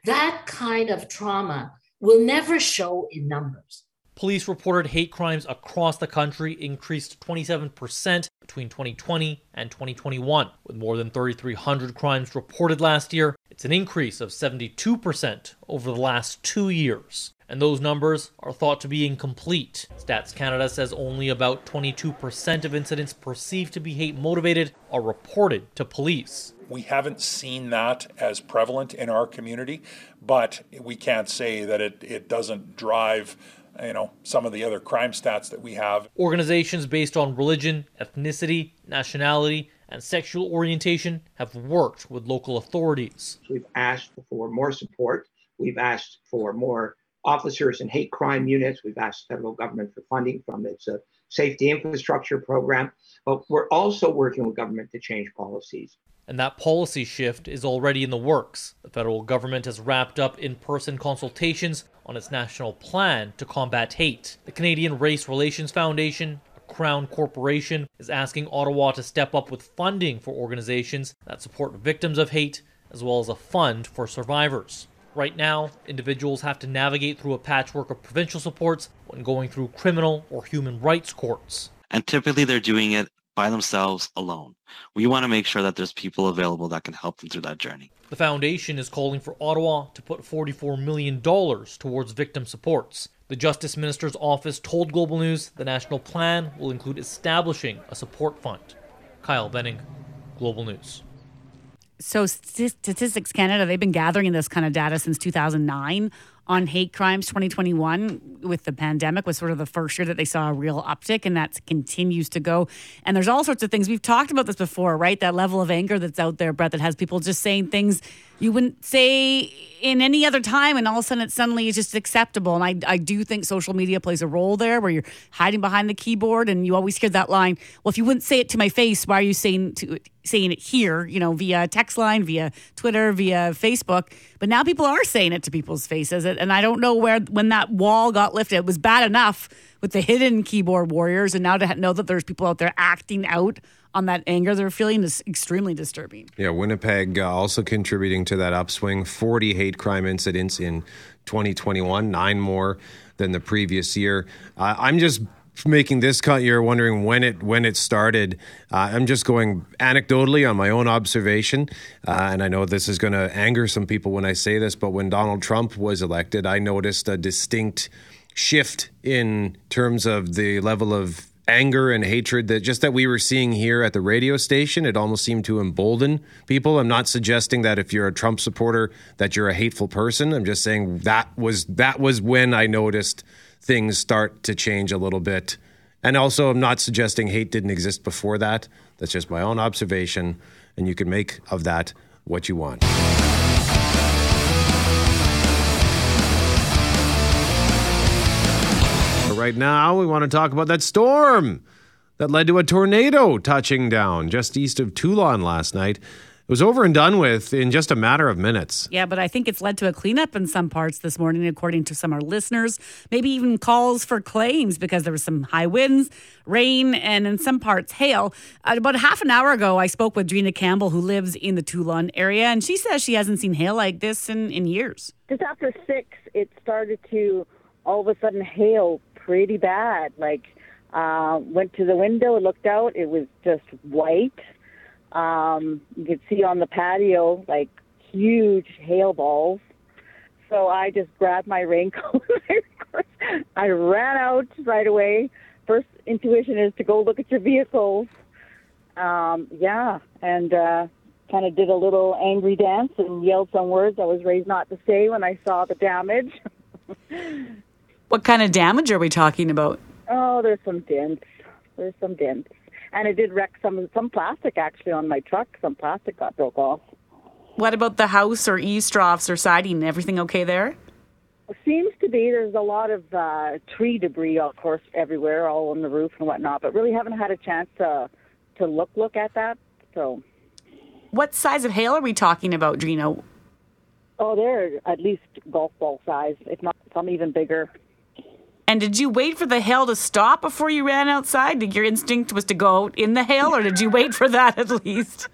That kind of trauma will never show in numbers. Police reported hate crimes across the country increased 27% between 2020 and 2021. With more than 3,300 crimes reported last year, it's an increase of 72% over the last two years. And those numbers are thought to be incomplete. Stats Canada says only about 22% of incidents perceived to be hate motivated are reported to police. We haven't seen that as prevalent in our community, but we can't say that it, it doesn't drive you know some of the other crime stats that we have. Organizations based on religion, ethnicity, nationality, and sexual orientation have worked with local authorities. We've asked for more support. We've asked for more officers in hate crime units. We've asked the federal government for funding from its uh, safety infrastructure program. But we're also working with government to change policies. And that policy shift is already in the works. The federal government has wrapped up in person consultations on its national plan to combat hate. The Canadian Race Relations Foundation, a crown corporation, is asking Ottawa to step up with funding for organizations that support victims of hate, as well as a fund for survivors. Right now, individuals have to navigate through a patchwork of provincial supports when going through criminal or human rights courts. And typically they're doing it by themselves alone. We want to make sure that there's people available that can help them through that journey. The foundation is calling for Ottawa to put $44 million towards victim supports. The Justice Minister's office told Global News the national plan will include establishing a support fund. Kyle Benning, Global News. So Statistics Canada, they've been gathering this kind of data since 2009 on hate crimes 2021 with the pandemic was sort of the first year that they saw a real uptick and that continues to go. And there's all sorts of things. We've talked about this before right? That level of anger that's out there brett that has people just saying things you wouldn't say in any other time and all of a sudden it suddenly is just acceptable. And I, I do think social media plays a role there where you're hiding behind the keyboard and you always hear that line well if you wouldn't say it to my face why are you saying to saying it here you know via text line via twitter via facebook but now people are saying it to people's faces and i don't know where when that wall got lifted it was bad enough with the hidden keyboard warriors and now to know that there's people out there acting out on that anger they're feeling is extremely disturbing. Yeah, Winnipeg uh, also contributing to that upswing. 40 hate crime incidents in 2021, nine more than the previous year. Uh, I'm just making this cut you're wondering when it when it started. Uh, i'm just going anecdotally on my own observation uh, and i know this is going to anger some people when i say this but when donald trump was elected i noticed a distinct shift in terms of the level of anger and hatred that just that we were seeing here at the radio station. It almost seemed to embolden people. I'm not suggesting that if you're a trump supporter that you're a hateful person. I'm just saying that was that was when i noticed things start to change a little bit And also, I'm not suggesting hate didn't exist before that. That's just my own observation, and you can make of that what you want. But right now, we want to talk about that storm that led to a tornado touching down just east of Teulon last night. It was over and done with in just a matter of minutes. Yeah, but I think it's led to a cleanup in some parts this morning, according to some of our listeners. Maybe even calls for claims because there was some high winds, rain, and in some parts, hail. Uh, about half an hour ago, I spoke with Drina Campbell, who lives in the Teulon area, and she says she hasn't seen hail like this in, in years. Just after six, it started to all of a sudden hail pretty bad. Like, uh, went to the window, looked out, it was just white. Um, you could see on the patio like huge hail balls. So I just grabbed my raincoat. (laughs) I ran out right away. First intuition is to go look at your vehicles. Um, yeah, and uh, kind of did a little angry dance and yelled some words I was raised not to say when I saw the damage. (laughs) What kind of damage are we talking about? Oh, there's some dents. There's some dents, and it did wreck some some plastic actually on my truck. Some plastic got broke off. What about the house or eavestroughs or siding? Everything okay there? Seems to be there's a lot of uh, tree debris, of course, everywhere, all on the roof and whatnot. But really haven't had a chance to to look look at that. So, What size of hail are we talking about, Drina? oh, they're at least golf ball size, if not some even bigger. And did you wait for the hail to stop before you ran outside? Did your instinct was to go out in the hail, or did you wait for that at least?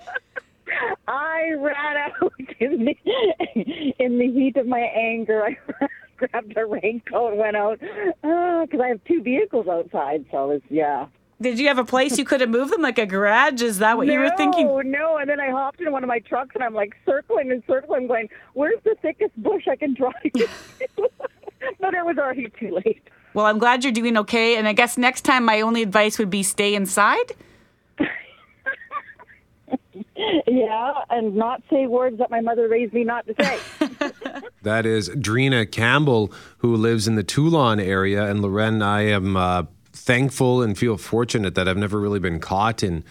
I ran out (laughs) in the, in the heat of my anger. I (laughs) grabbed a raincoat, and went out ah, because I have two vehicles outside. So it's yeah. Did you have a place you could have moved them, like a garage? Is that what no, you were thinking? No, no, and then I hopped in one of my trucks and I'm like circling and circling, going, "Where's the thickest bush I can drive?" (laughs) but it was already too late. Well, I'm glad you're doing okay. And I guess next time, my only advice would be stay inside. (laughs) Yeah, and not say words that my mother raised me not to say. (laughs) That is Drina Campbell, who lives in the Teulon area. And Loren, I am uh, thankful and feel fortunate that I've never really been caught in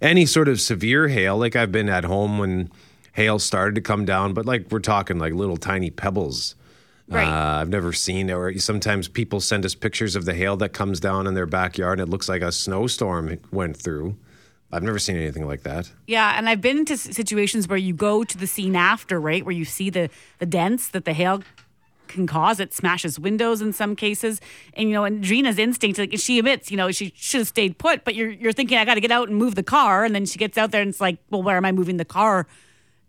any sort of severe hail. Like I've been at home when hail started to come down, but like we're talking like little tiny pebbles. Right. Uh, I've never seen, or sometimes people send us pictures of the hail that comes down in their backyard and it looks like a snowstorm went through. I've never seen anything like that. Yeah, and I've been into situations where you go to the scene after, right, where you see the the dents that the hail can cause. It smashes windows in some cases, and you know, and Drina's instinct, like she admits, you know, she should have stayed put, but you're you're thinking, I got to get out and move the car, and then she gets out there and it's like, well, where am I moving the car?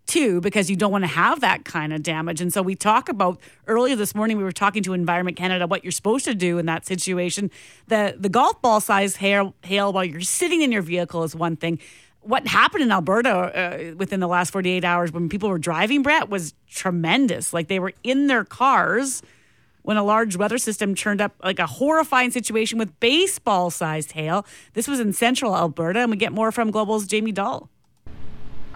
To because you don't want to have that kind of damage. And so we talk about earlier this morning we were talking to Environment Canada what you're supposed to do in that situation. The the golf ball size hail hail while you're sitting in your vehicle is one thing. What happened in Alberta uh, within the last 48 hours when people were driving, Brett, was tremendous. Like they were in their cars when a large weather system turned up like a horrifying situation with baseball sized hail. This was in central Alberta, and we get more from Global's Jayme Doll.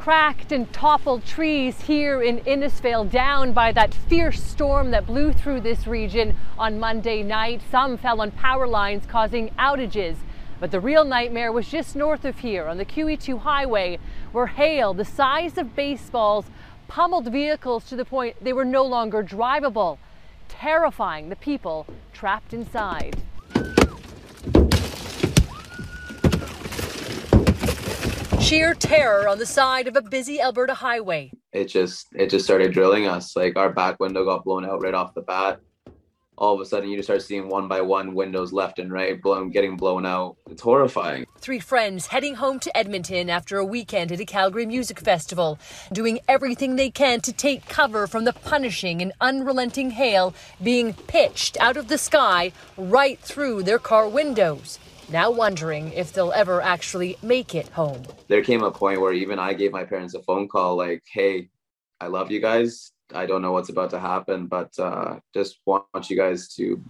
Cracked and toppled trees here in Innisfail down by that fierce storm that blew through this region on Monday night. Some fell on power lines, causing outages. But the real nightmare was just north of here on the QE2 highway, where hail the size of baseballs pummeled vehicles to the point they were no longer drivable, terrifying the people trapped inside. Sheer terror on the side of a busy Alberta highway. it just it just started drilling us. Like our back window got blown out right off the bat. All of a sudden, you just start seeing one by one windows left and right blown, getting blown out. It's horrifying. Three friends heading home to Edmonton after a weekend at a Calgary Music Festival, doing everything they can to take cover from the punishing and unrelenting hail being pitched out of the sky right through their car windows. Now wondering if they'll ever actually make it home. There came a point where even I gave my parents a phone call, like, "Hey, I love you guys. I don't know what's about to happen, but uh, just want you guys to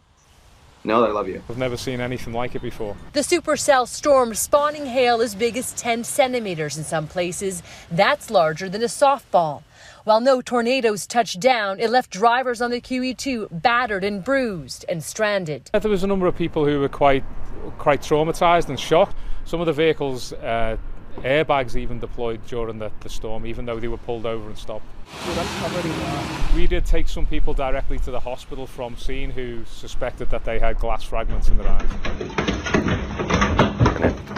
know that I love you." I've never seen anything like it before. The supercell storm spawning hail as big as 10 centimeters in some places. That's larger than a softball. While no tornadoes touched down, it left drivers on the QE2 battered and bruised and stranded. There was a number of people who were quite quite traumatized and shocked. Some of the vehicles, uh, airbags even deployed during the, the storm, even though they were pulled over and stopped. We did take some people directly to the hospital from scene who suspected that they had glass fragments in their eyes.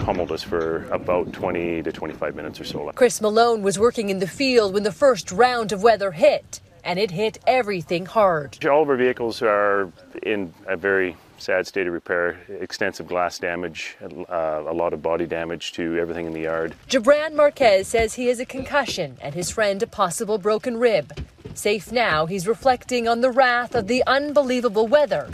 Pummeled us for about 20 to 25 minutes or so. Chris Malone was working in the field when the first round of weather hit, and it hit everything hard. All of our vehicles are in a very sad state of repair, extensive glass damage, uh, a lot of body damage to everything in the yard. Jabran Marquez says he has a concussion and his friend a possible broken rib. Safe now, he's reflecting on the wrath of the unbelievable weather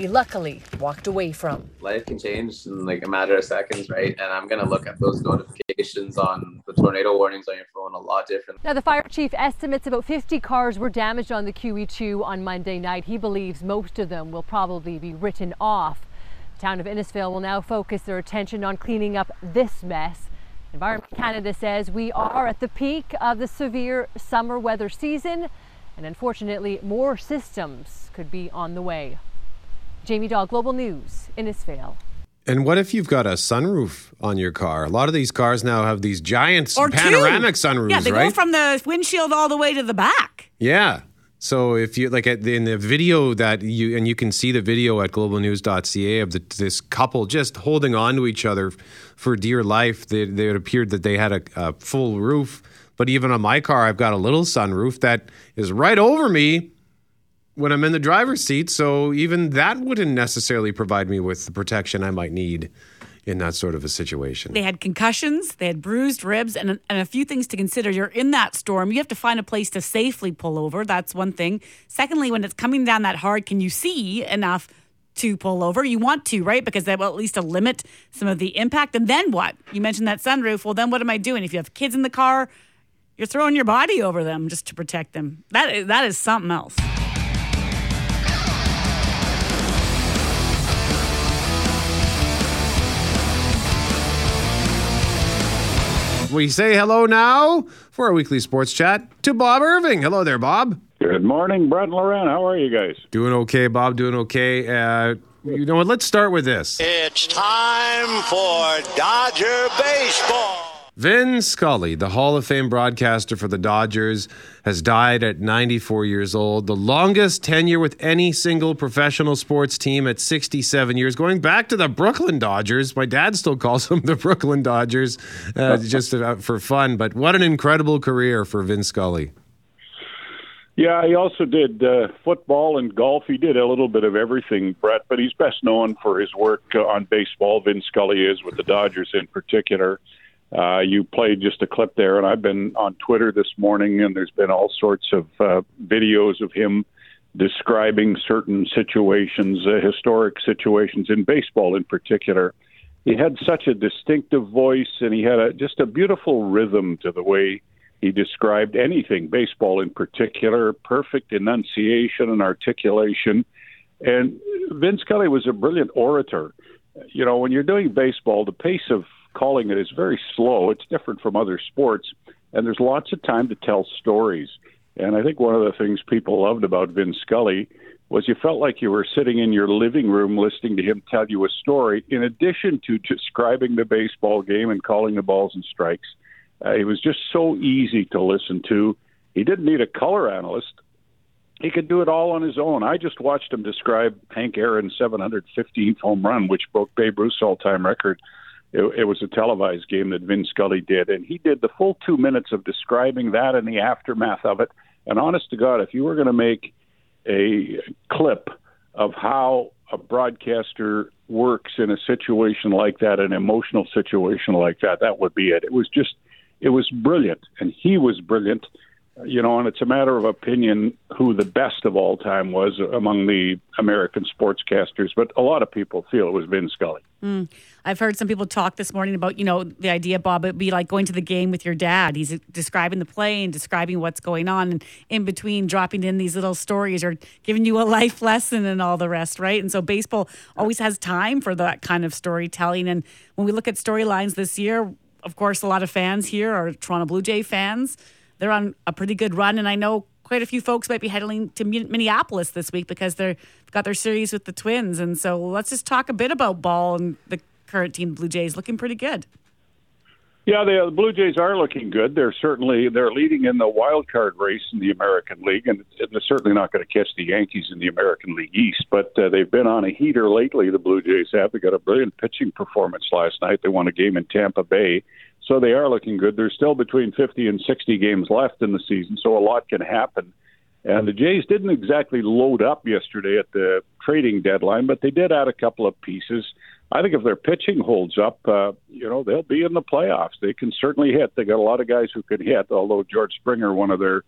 he luckily walked away from. Life can change in like a matter of seconds, right? And I'm gonna look at those notifications on the tornado warnings on your phone a lot different. Now, the fire chief estimates about 50 cars were damaged on the QE2 on Monday night. He believes most of them will probably be written off. The town of Innisfail will now focus their attention on cleaning up this mess. Environment Canada says we are at the peak of the severe summer weather season, and unfortunately, more systems could be on the way. Jayme Doll, Global News, Innisfail. And what if you've got a sunroof on your car? A lot of these cars now have these giant Or panoramic two. sunroofs, Yeah, they right? go from the windshield all the way to the back. yeah. So if you like at the, in the video that you and you can see the video at globalnews.ca of the, this couple just holding on to each other for dear life. They, they it appeared that they had a, a full roof, but even on my car, I've got a little sunroof that is right over me when I'm in the driver's seat. So even that wouldn't necessarily provide me with the protection I might need in that sort of a situation. They had concussions, they had bruised ribs, and, and a few things to consider. You're in that storm. You have to find a place to safely pull over. That's one thing. Secondly, when it's coming down that hard, can you see enough to pull over? You want to, right? Because that will at least limit some of the impact. And then what? You mentioned that sunroof. Well, then what am I doing? If you have kids in the car, you're throwing your body over them just to protect them. That is, that is something else. We say hello now for our weekly sports chat to Bob Irving. Hello there, Bob. Good morning, Brett and Loren. How are you guys? Doing okay, Bob. Doing okay. Uh, you know what? Let's start with this. It's time for Dodger baseball. Vin Scully, the Hall of Fame broadcaster for the Dodgers, has died at 94 years old. The longest tenure with any single professional sports team at 67 years, going back to the Brooklyn Dodgers. My dad still calls them the Brooklyn Dodgers, uh, (laughs) just uh, for fun. But what an incredible career for Vin Scully. Yeah, he also did uh, football and golf. He did a little bit of everything, Brett, but he's best known for his work uh, on baseball. Vin Scully is with the Dodgers in particular. Uh, you played just a clip there, and I've been on Twitter this morning, and there's been all sorts of uh, videos of him describing certain situations, uh, historic situations in baseball in particular. He had such a distinctive voice, and he had a, just a beautiful rhythm to the way he described anything, baseball in particular, perfect enunciation and articulation. And Vin Scully was a brilliant orator. You know, when you're doing baseball, the pace of calling it is very slow. It's different from other sports, and there's lots of time to tell stories. And I think one of the things people loved about Vin Scully was you felt like you were sitting in your living room listening to him tell you a story, in addition to describing the baseball game and calling the balls and strikes. Uh, it was just so easy to listen to. He didn't need a color analyst. He could do it all on his own. I just watched him describe Hank Aaron's 715th home run, which broke Babe Ruth's all-time record. It, it was a televised game that Vin Scully did, and he did the full two minutes of describing that and the aftermath of it. And honest to God, if you were going to make a clip of how a broadcaster works in a situation like that, an emotional situation like that, that would be it. It was just, it was brilliant, and he was brilliant. You know, and it's a matter of opinion who the best of all time was among the American sportscasters, but a lot of people feel it was Vin Scully. Mm. I've heard some people talk this morning about, you know, the idea, Bob, it'd be like going to the game with your dad. He's describing the play and describing what's going on, and in between dropping in these little stories or giving you a life (laughs) lesson and all the rest, right? And so baseball always has time for that kind of storytelling. And when we look at storylines this year, of course, a lot of fans here are Toronto Blue Jay fans. They're on a pretty good run, and I know quite a few folks might be heading to Minneapolis this week because they've got their series with the Twins. And so let's just talk a bit about ball and the current team, Blue Jays, looking pretty good. Yeah, the, the Blue Jays are looking good. They're certainly they're leading in the wild card race in the American League, and, and they're certainly not going to catch the Yankees in the American League East. But uh, they've been on a heater lately. The Blue Jays have. They got a brilliant pitching performance last night. They won a game in Tampa Bay, so they are looking good. There's still between 50 and 60 games left in the season, so a lot can happen. And the Jays didn't exactly load up yesterday at the trading deadline, but they did add a couple of pieces. I think if their pitching holds up, uh, you know, they'll be in the playoffs. They can certainly hit. They got a lot of guys who can hit, although George Springer, one of their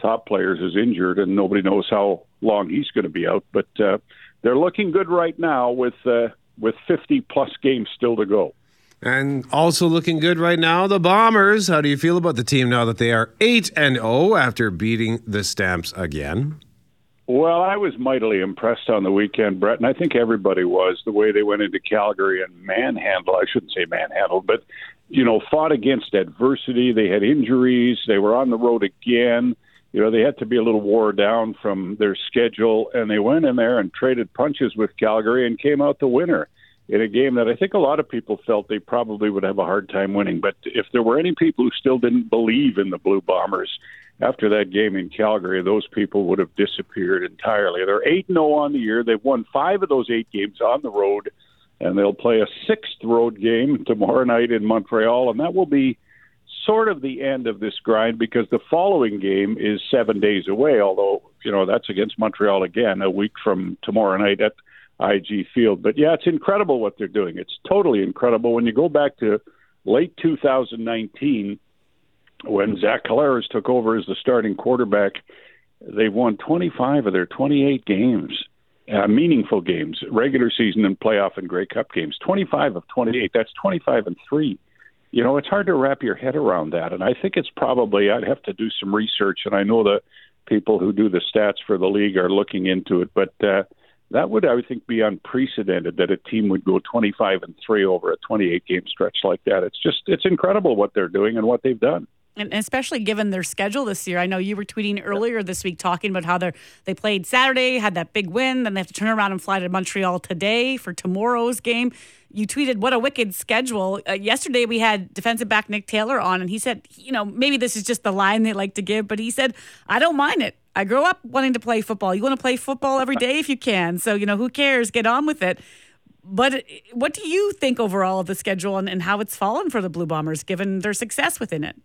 top players, is injured, and nobody knows how long he's going to be out. But uh, they're looking good right now with uh, with 50 plus games still to go. And also looking good right now, the Bombers. How do you feel about the team now that they are 8 and 0 after beating the Stamps again? Well, I was mightily impressed on the weekend, Brett, and I think everybody was the way they went into Calgary and manhandled. I shouldn't say manhandled, but you know, fought against adversity. They had injuries. They were on the road again. You know, they had to be a little wore down from their schedule, and they went in there and traded punches with Calgary and came out the winner in a game that I think a lot of people felt they probably would have a hard time winning. But if there were any people who still didn't believe in the Blue Bombers, after that game in Calgary, those people would have disappeared entirely. They're 8 0 on the year. They've won five of those eight games on the road, and they'll play a sixth road game (laughs) tomorrow night in Montreal, and that will be sort of the end of this grind because the following game is seven days away, although, you know, that's against Montreal again a week from tomorrow night at IG Field. But yeah, it's incredible what they're doing. It's totally incredible. When you go back to late 2019, when Zach Collaros took over as the starting quarterback, they've won 25 of their 28 games, uh, meaningful games, regular season and playoff and Grey Cup games. 25 of 28. That's 25 and three. You know, it's hard to wrap your head around that, and I think it's probably I'd have to do some research, and I know the people who do the stats for the league are looking into it, but. uh that would, I would think, be unprecedented that a team would go 25 and three over a 28 game stretch like that. It's just, it's incredible what they're doing and what they've done and especially given their schedule this year. I know you were tweeting earlier this week talking about how they they played Saturday, had that big win, then they have to turn around and fly to Montreal today for tomorrow's game. You tweeted, "What a wicked schedule." Uh, yesterday we had defensive back Nick Taylor on, and he said, "You know, maybe this is just the line they like to give, but he said, I don't mind it. I grew up wanting to play football. You want to play football every day if you can. So you know, who cares? Get on with it." But what do you think overall of the schedule and, and how it's fallen for the Blue Bombers, given their success within it?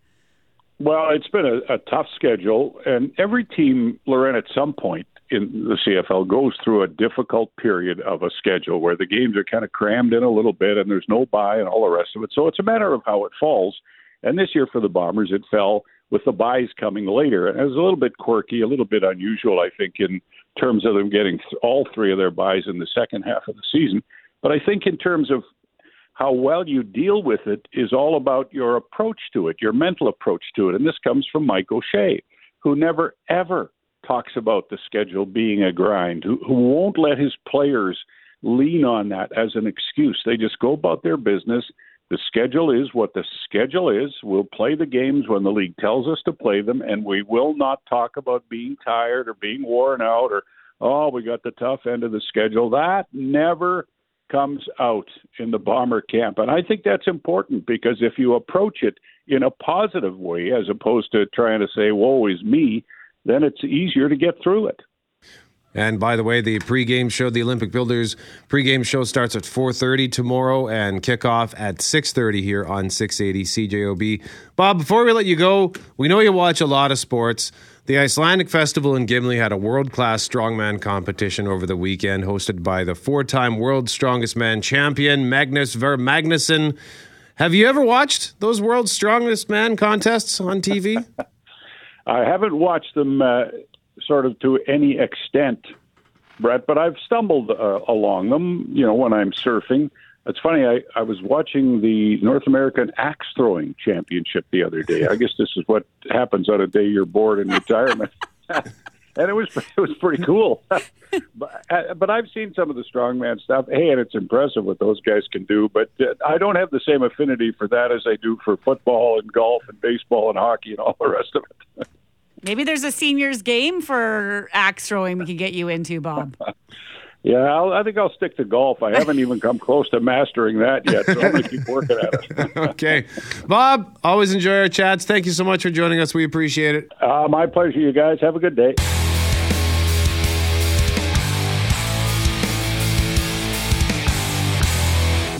Well, it's been a, a tough schedule, and every team, Loren, at some point in the CFL goes through a difficult period of a schedule where the games are kind of crammed in a little bit and there's no buy and all the rest of it. So it's a matter of how it falls. And this year for the Bombers, it fell with the buys coming later. And it was a little bit quirky, a little bit unusual, I think, in terms of them getting all three of their buys in the second half of the season. But I think in terms of how well you deal with it is all about your approach to it, your mental approach to it. And this comes from Mike O'Shea, who never, ever talks about the schedule being a grind, who, who won't let his players lean on that as an excuse. They just go about their business. The schedule is what the schedule is. We'll play the games when the league tells us to play them, and we will not talk about being tired or being worn out or, oh, we got the tough end of the schedule. That never comes out in the bomber camp. And I think that's important because if you approach it in a positive way as opposed to trying to say, woe is me, then it's easier to get through it. And by the way, the pregame show, the Olympic Builders pregame show starts at 4:30 tomorrow and kickoff at 6:30 here on 680 CJOB. Bob, before we let you go, we know you watch a lot of sports. The Icelandic Festival in Gimli had a world class strongman competition over the weekend, hosted by the four time world's strongest man champion, Magnus Ver Magnusson. Have you ever watched those world's strongest man contests on TV? (laughs) I haven't watched them uh, sort of to any extent, Brett, but I've stumbled uh, along them, you know, when I'm surfing. It's funny. I, I was watching the North American Axe Throwing Championship the other day. I guess this is what happens on a day you're bored in retirement, (laughs) and it was it was pretty cool. (laughs) but uh, but I've seen some of the strongman stuff. Hey, and it's impressive what those guys can do. But uh, I don't have the same affinity for that as I do for football and golf and baseball and hockey and all the rest of it. Maybe there's a seniors game for axe throwing we can get you into, Bob. (laughs) Yeah, I'll, I think I'll stick to golf. I haven't even come close to mastering that yet, so I'm going to keep working at it. (laughs) okay. Bob, always enjoy our chats. Thank you so much for joining us. We appreciate it. Uh, my pleasure, you guys. Have a good day.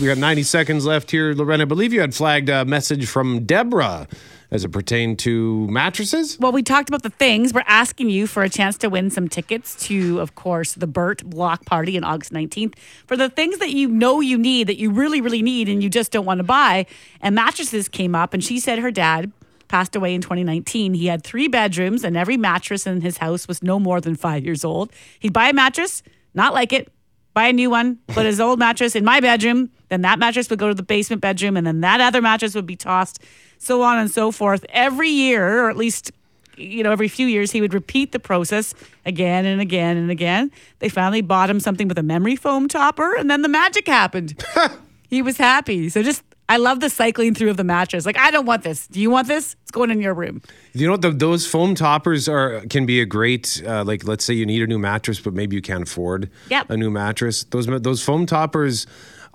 We got 90 seconds left here, Lorena. I believe you had flagged a message from Deborah as it pertained to mattresses. Well, we talked about the things. We're asking you for a chance to win some tickets to, of course, the Burt Block Party on August 19th for the things that you know you need, that you really, really need, and you just don't want to buy. And mattresses came up, and she said her dad passed away in 2019. He had three bedrooms, and every mattress in his house was no more than five years old. He'd buy a mattress, not like it, buy a new one, put his old mattress in my bedroom. Then that mattress would go to the basement bedroom, and then that other mattress would be tossed, so on and so forth. Every year, or at least, you know, every few years, he would repeat the process again and again and again. They finally bought him something with a memory foam topper, and then the magic happened. (laughs) he was happy. So just, I love the cycling through of the mattress. Like, I don't want this. Do you want this? It's going in your room. You know? The, those foam toppers are can be a great uh, like. Let's say you need a new mattress, but maybe you can't afford Yep. a new mattress. Those those foam toppers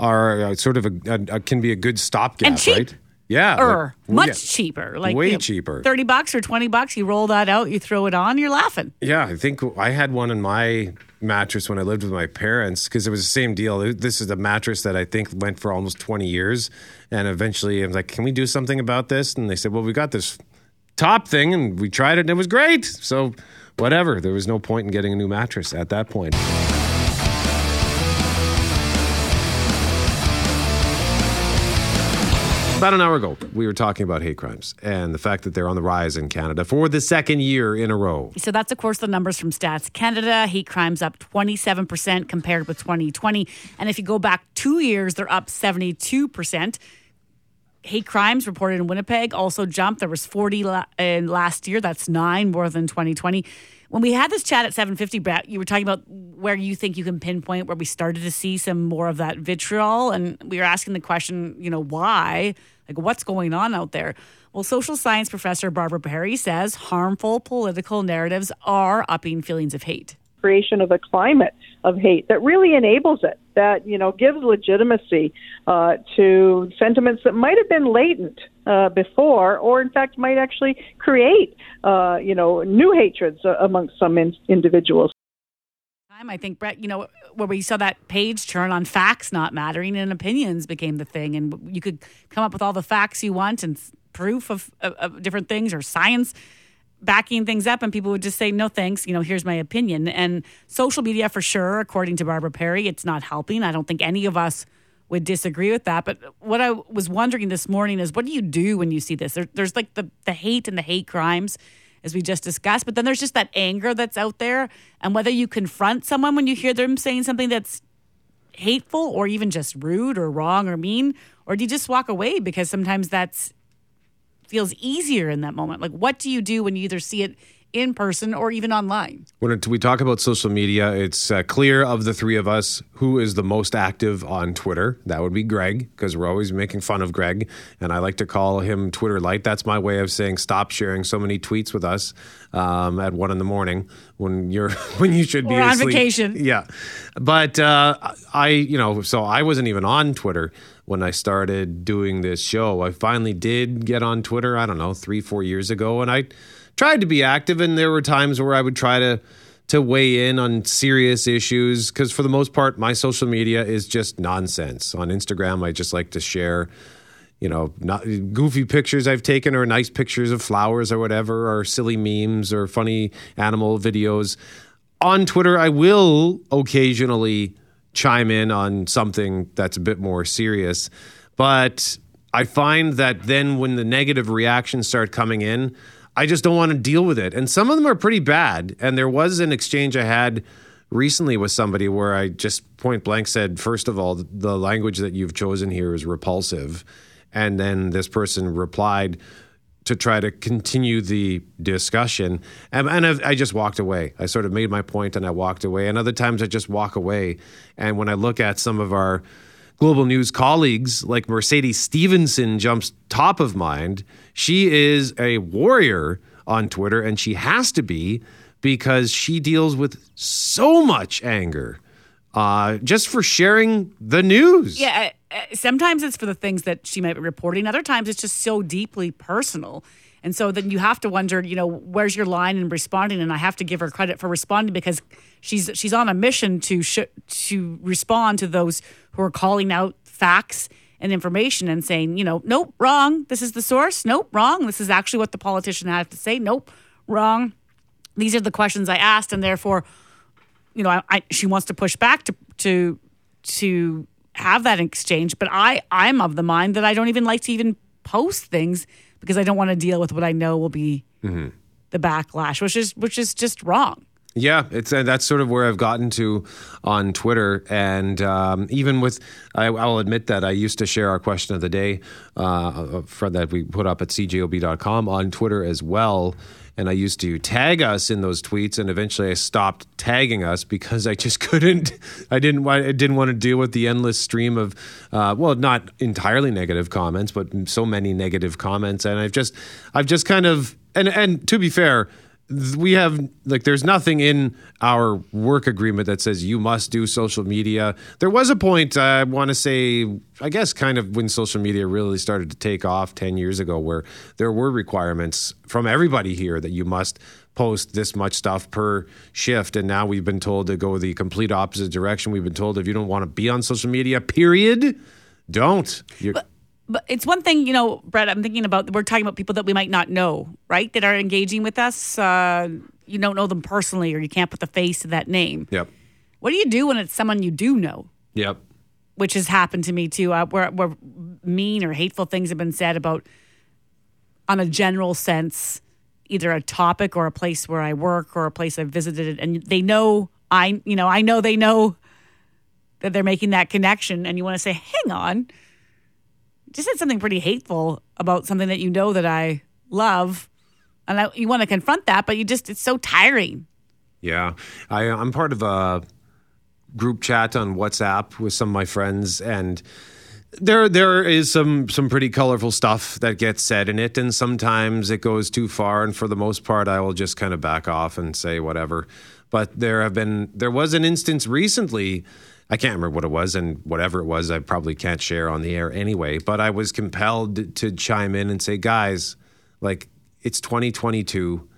are uh, sort of a, a, a can be a good stopgap, And cheap. right? Yeah, Or like- much yeah. cheaper. Like way you know, cheaper. 30 bucks or 20 bucks. You roll that out, you throw it on, you're laughing. Yeah, I think I had one in my mattress when I lived with my parents because it was the same deal. This is a mattress that I think went for almost 20 years. And eventually I was like, can we do something about this? And they said, well, we got this top thing and we tried it and it was great. So, whatever. There was no point in getting a new mattress at that point. About an hour ago, we were talking about hate crimes and the fact that they're on the rise in Canada for the second year in a row. So that's, of course, the numbers from Stats Canada. Hate crimes up 27% compared with 2020. And if you go back two years, they're up 72%. Hate crimes reported in Winnipeg also jumped. There was 40 la- last year. That's nine more than 2020. When we had this chat at 750, Brett, you were talking about where you think you can pinpoint where we started to see some more of that vitriol. And we were asking the question, you know, why? Like, what's going on out there? Well, social science professor Barbara Perry says harmful political narratives are upping feelings of hate. creation of a climate of hate that really enables it, that you know gives legitimacy uh, to sentiments that might have been latent uh, before, or in fact might actually create uh, you know new hatreds uh, amongst some in- individuals. I think Brett, you know, where we saw that page turn on facts not mattering and opinions became the thing, and you could come up with all the facts you want and proof of, of, of different things or science backing things up, and people would just say, "No thanks," you know, here's my opinion. And social media, for sure, according to Barbara Perry, it's not helping. I don't think any of us would disagree with that. But what I was wondering this morning is, what do you do when you see this? There, there's like the the hate and the hate crimes as we just discussed. But then there's just that anger that's out there. And whether you confront someone when you hear them saying something that's hateful or even just rude or wrong or mean, or do you just walk away because sometimes that's feels easier in that moment? Like, what do you do when you either see it in person or even online? When we talk about social media, it's uh, clear of the three of us who is the most active on Twitter. That would be Greg, because we're always making fun of Greg. And I like to call him Twitter Light. That's my way of saying stop sharing so many tweets with us um, at one in the morning when you're (laughs) when you should be on vacation. Yeah. But uh, I, you know, so I wasn't even on Twitter when I started doing this show. I finally did get on Twitter, I don't know, three, four years ago. And I tried to be active. And there were times where I would try to, to weigh in on serious issues. Because for the most part, my social media is just nonsense. On Instagram, I just like to share you know, not goofy pictures I've taken or nice pictures of flowers or whatever, or silly memes or funny animal videos. On Twitter, I will occasionally chime in on something that's a bit more serious. But I find that then when the negative reactions start coming in, I just don't want to deal with it. And some of them are pretty bad. And there was an exchange I had recently with somebody where I just point blank said, first of all, the language that you've chosen here is repulsive. And then this person replied to try to continue the discussion. And, and I've- I just walked away. I sort of made my point and I walked away. And other times I just walk away. And when I look at some of our global news colleagues, like Mercedes Stephenson jumps top of mind. She is a warrior on Twitter, and she has to be because she deals with so much anger uh, just for sharing the news. Yeah, Eh, sometimes it's for the things that she might be reporting. Other times it's just so deeply personal. And so then you have to wonder, you know, where's your line in responding? And I have to give her credit for responding because she's she's on a mission to sh- to respond to those who are calling out facts and information and saying, you know, nope, wrong. This is the source. Nope, wrong. This is actually what the politician had to say. Nope, wrong. These are the questions I asked, and therefore, you know, I, I, she wants to push back to to to have that exchange. But I I'm of the mind that I don't even like to even post things because I don't want to deal with what I know will be Mm-hmm. the backlash, which is which is just wrong. Yeah, it's uh, that's sort of where I've gotten to on Twitter, and um, even with I, I'll admit that I used to share our question of the day uh, that we put up at cjob.com on Twitter as well, and I used to tag us in those tweets, and eventually I stopped tagging us because I just (laughs) couldn't. I didn't. I didn't want to deal with the endless stream of, uh, well, not entirely negative comments, but so many negative comments, and I've just, I've just kind of, and and to be fair we have like there's nothing in our work agreement that says you must do social media. There was a point uh, i want to say i guess kind of when social media really started to take off 10 years ago where there were requirements from everybody here that you must post this much stuff per shift. And now we've been told to go the complete opposite direction. We've been told if you don't want to be on social media period don't. You're, But it's one thing, you know, Brett. I'm thinking about we're talking about people that we might not know, right? That are engaging with us. Uh, you don't know them personally, or you can't put the face to that name. yep What do you do when it's someone you do know? yep which has happened to me too, uh, where, where mean or hateful things have been said about, on a general sense, either a topic or a place where I work or a place I've visited, and they know I, you know, I know they know that they're making that connection, and you want to say, "Hang on," just said something pretty hateful about something that you know that I love, and I, you want to confront that, but you just it's so tiring. Yeah, I, I'm part of a group chat on WhatsApp with some of my friends, and there there is some some pretty colorful stuff that gets said in it, and sometimes it goes too far. And for the most part, I will just kind of back off and say whatever. But there have been there was an instance recently. I can't remember what it was, and whatever it was, I probably can't share on the air anyway. But I was compelled to chime in and say, guys, like it's 2022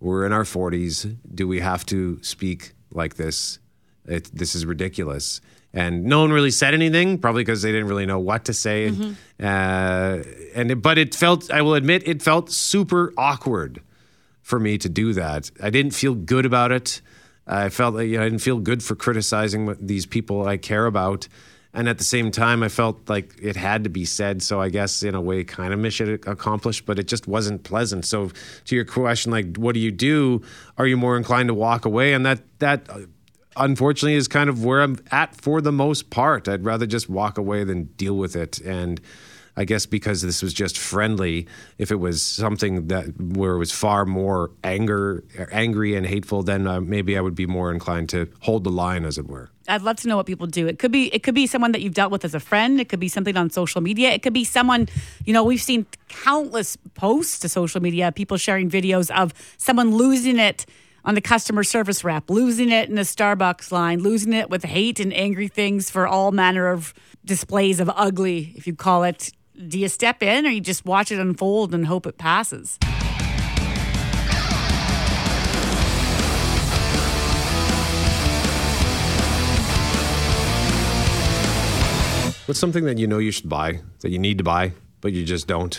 we're in our 40s. Do we have to speak like this? It, this is ridiculous. And no one really said anything, probably because they didn't really know what to say. Mm-hmm. Uh, and it, but it felt, I will admit, it felt super awkward for me to do that. I didn't feel good about it. I felt like you know, I didn't feel good for criticizing these people I care about. And at the same time, I felt like it had to be said. So I guess in a way, kind of mission accomplished, but it just wasn't pleasant. So to your question, like, what do you do? Are you more inclined to walk away? And that that uh, unfortunately is kind of where I'm at for the most part. I'd rather just walk away than deal with it. And I guess because this was just friendly, if it was something that where it was far more anger, angry and hateful, then uh, maybe I would be more inclined to hold the line, as it were. I'd love to know what people do. It could be it could be someone that you've dealt with as a friend. It could be something on social media. It could be someone, you know, we've seen countless posts to social media, people sharing videos of someone losing it on the customer service rep, losing it in the Starbucks line, losing it with hate and angry things for all manner of displays of ugly, if you call it. Do you step in or you just watch it unfold and hope it passes? What's something that you know you should buy, that you need to buy, but you just don't?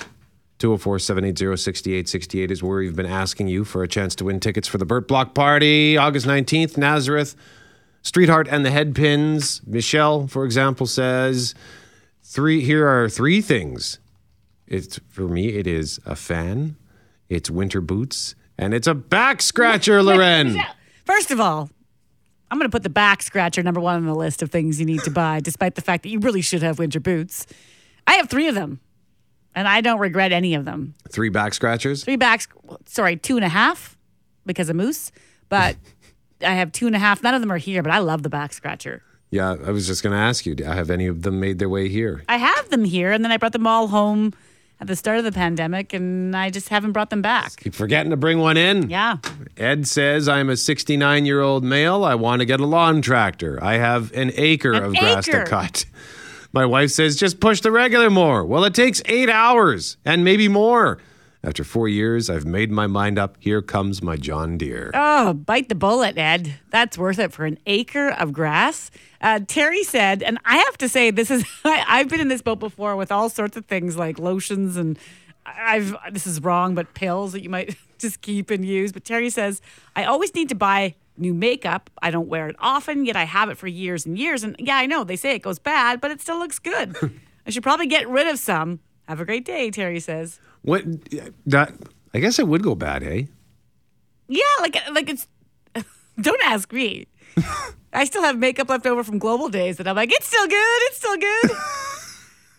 204 780 6868 is where we've been asking you for a chance to win tickets for the Burt Block Party, August 19th, Nazareth, Streetheart, and the Headpins. Michelle, for example, says, three. here are three things. It's For me, it is a fan, it's winter boots, and it's a back scratcher, (laughs) Loren. First of all, I'm going to put the back scratcher number one on the list of things you need to buy, despite the fact that you really should have winter boots. I have three of them, and I don't regret any of them. Three back scratchers? Three backs, sorry, two and a half because of moose, but (laughs) I have two and a half. None of them are here, but I love the back scratcher. Yeah, I was just going to ask you, have any of them made their way here? I have them here, and then I brought them all home at the start of the pandemic, and I just haven't brought them back. Keep forgetting to bring one in. Yeah. Ed says, I'm a 69 year old male. I want to get a lawn tractor. I have an acre An of grass to cut. (laughs) My wife says, just push the regular mower. Well, it takes eight hours and maybe more. After four years, I've made my mind up. Here comes my John Deere. Oh, bite the bullet, Ed. That's worth it for an acre of grass. Uh, Terry said, and I have to say, this is (laughs) I, I've been in this boat before with all sorts of things like lotions and I've this is wrong, but pills that you might (laughs) just keep and use. But Terry says, I always need to buy new makeup. I don't wear it often, yet I have it for years and years. And yeah, I know they say it goes bad, but it still looks good. (laughs) I should probably get rid of some. Have a great day, Terry says. What? That, I guess it would go bad, hey? Yeah, like like it's. (laughs) Don't ask me. I still have makeup left over from global days, and I'm like, it's still good. It's still good.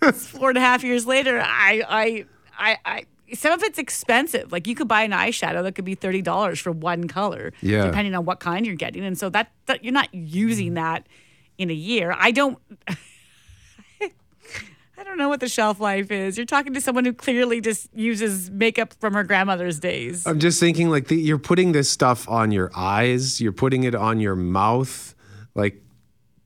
it's (laughs) four and a half years later. I I I I. Some of it's expensive. Like you could buy an eyeshadow that could be thirty dollars for one color, Yeah. depending on what kind you're getting. And so that, that you're not using that in a year. I don't. I don't know what the shelf life is. You're talking to someone who clearly just uses makeup from her grandmother's days. I'm just thinking like the, you're putting this stuff on your eyes, you're putting it on your mouth, like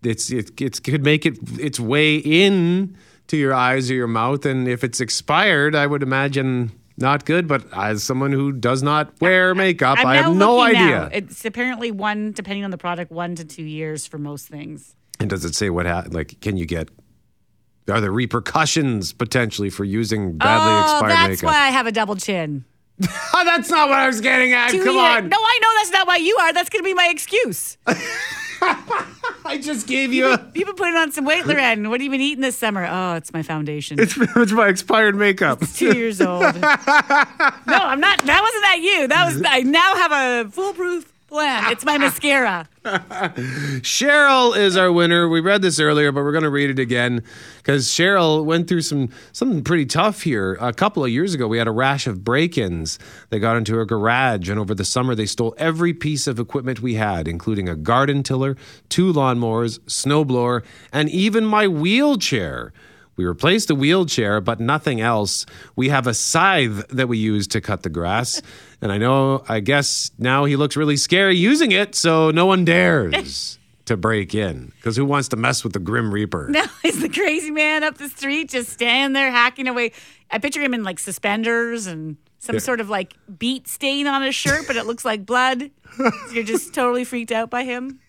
it's it it's could make it its way in to your eyes or your mouth, and if it's expired, I would imagine not good. But as someone who does not wear makeup, I'm I have no idea. now. It's apparently one, depending on the product, one to two years for most things. And does it say what ha- like can you get? Are there repercussions potentially for using badly oh, expired that's makeup? why I have a double chin. (laughs) that's not what I was getting at. Two Come year- on. No, I know that's not why you are. That's going to be my excuse. (laughs) I just gave you a. You've been putting on some weight, Loren. What have you been eating this summer? Oh, it's my foundation. It's, it's my expired makeup. two years old. (laughs) no, I'm not. That wasn't that you. That was. I now have a foolproof It's my mascara. (laughs) Cheryl is our winner. We read this earlier, but we're going to read it again because Cheryl went through some something pretty tough here. A couple of years ago, we had a rash of break-ins. They got into her garage, and over the summer, they stole every piece of equipment we had, including a garden tiller, two lawnmowers, snowblower, and even my wheelchair. We replaced the wheelchair, but nothing else. We have a scythe that we use to cut the grass. (laughs) And I know, I guess now he looks really scary using it, so no one dares (laughs) to break in. Because who wants to mess with the Grim Reaper? (laughs) Now is the crazy man up the street just standing there hacking away. I picture him in like suspenders and some Yeah. sort of like beat stain on his shirt, but it looks like blood. So you're just totally freaked out by him.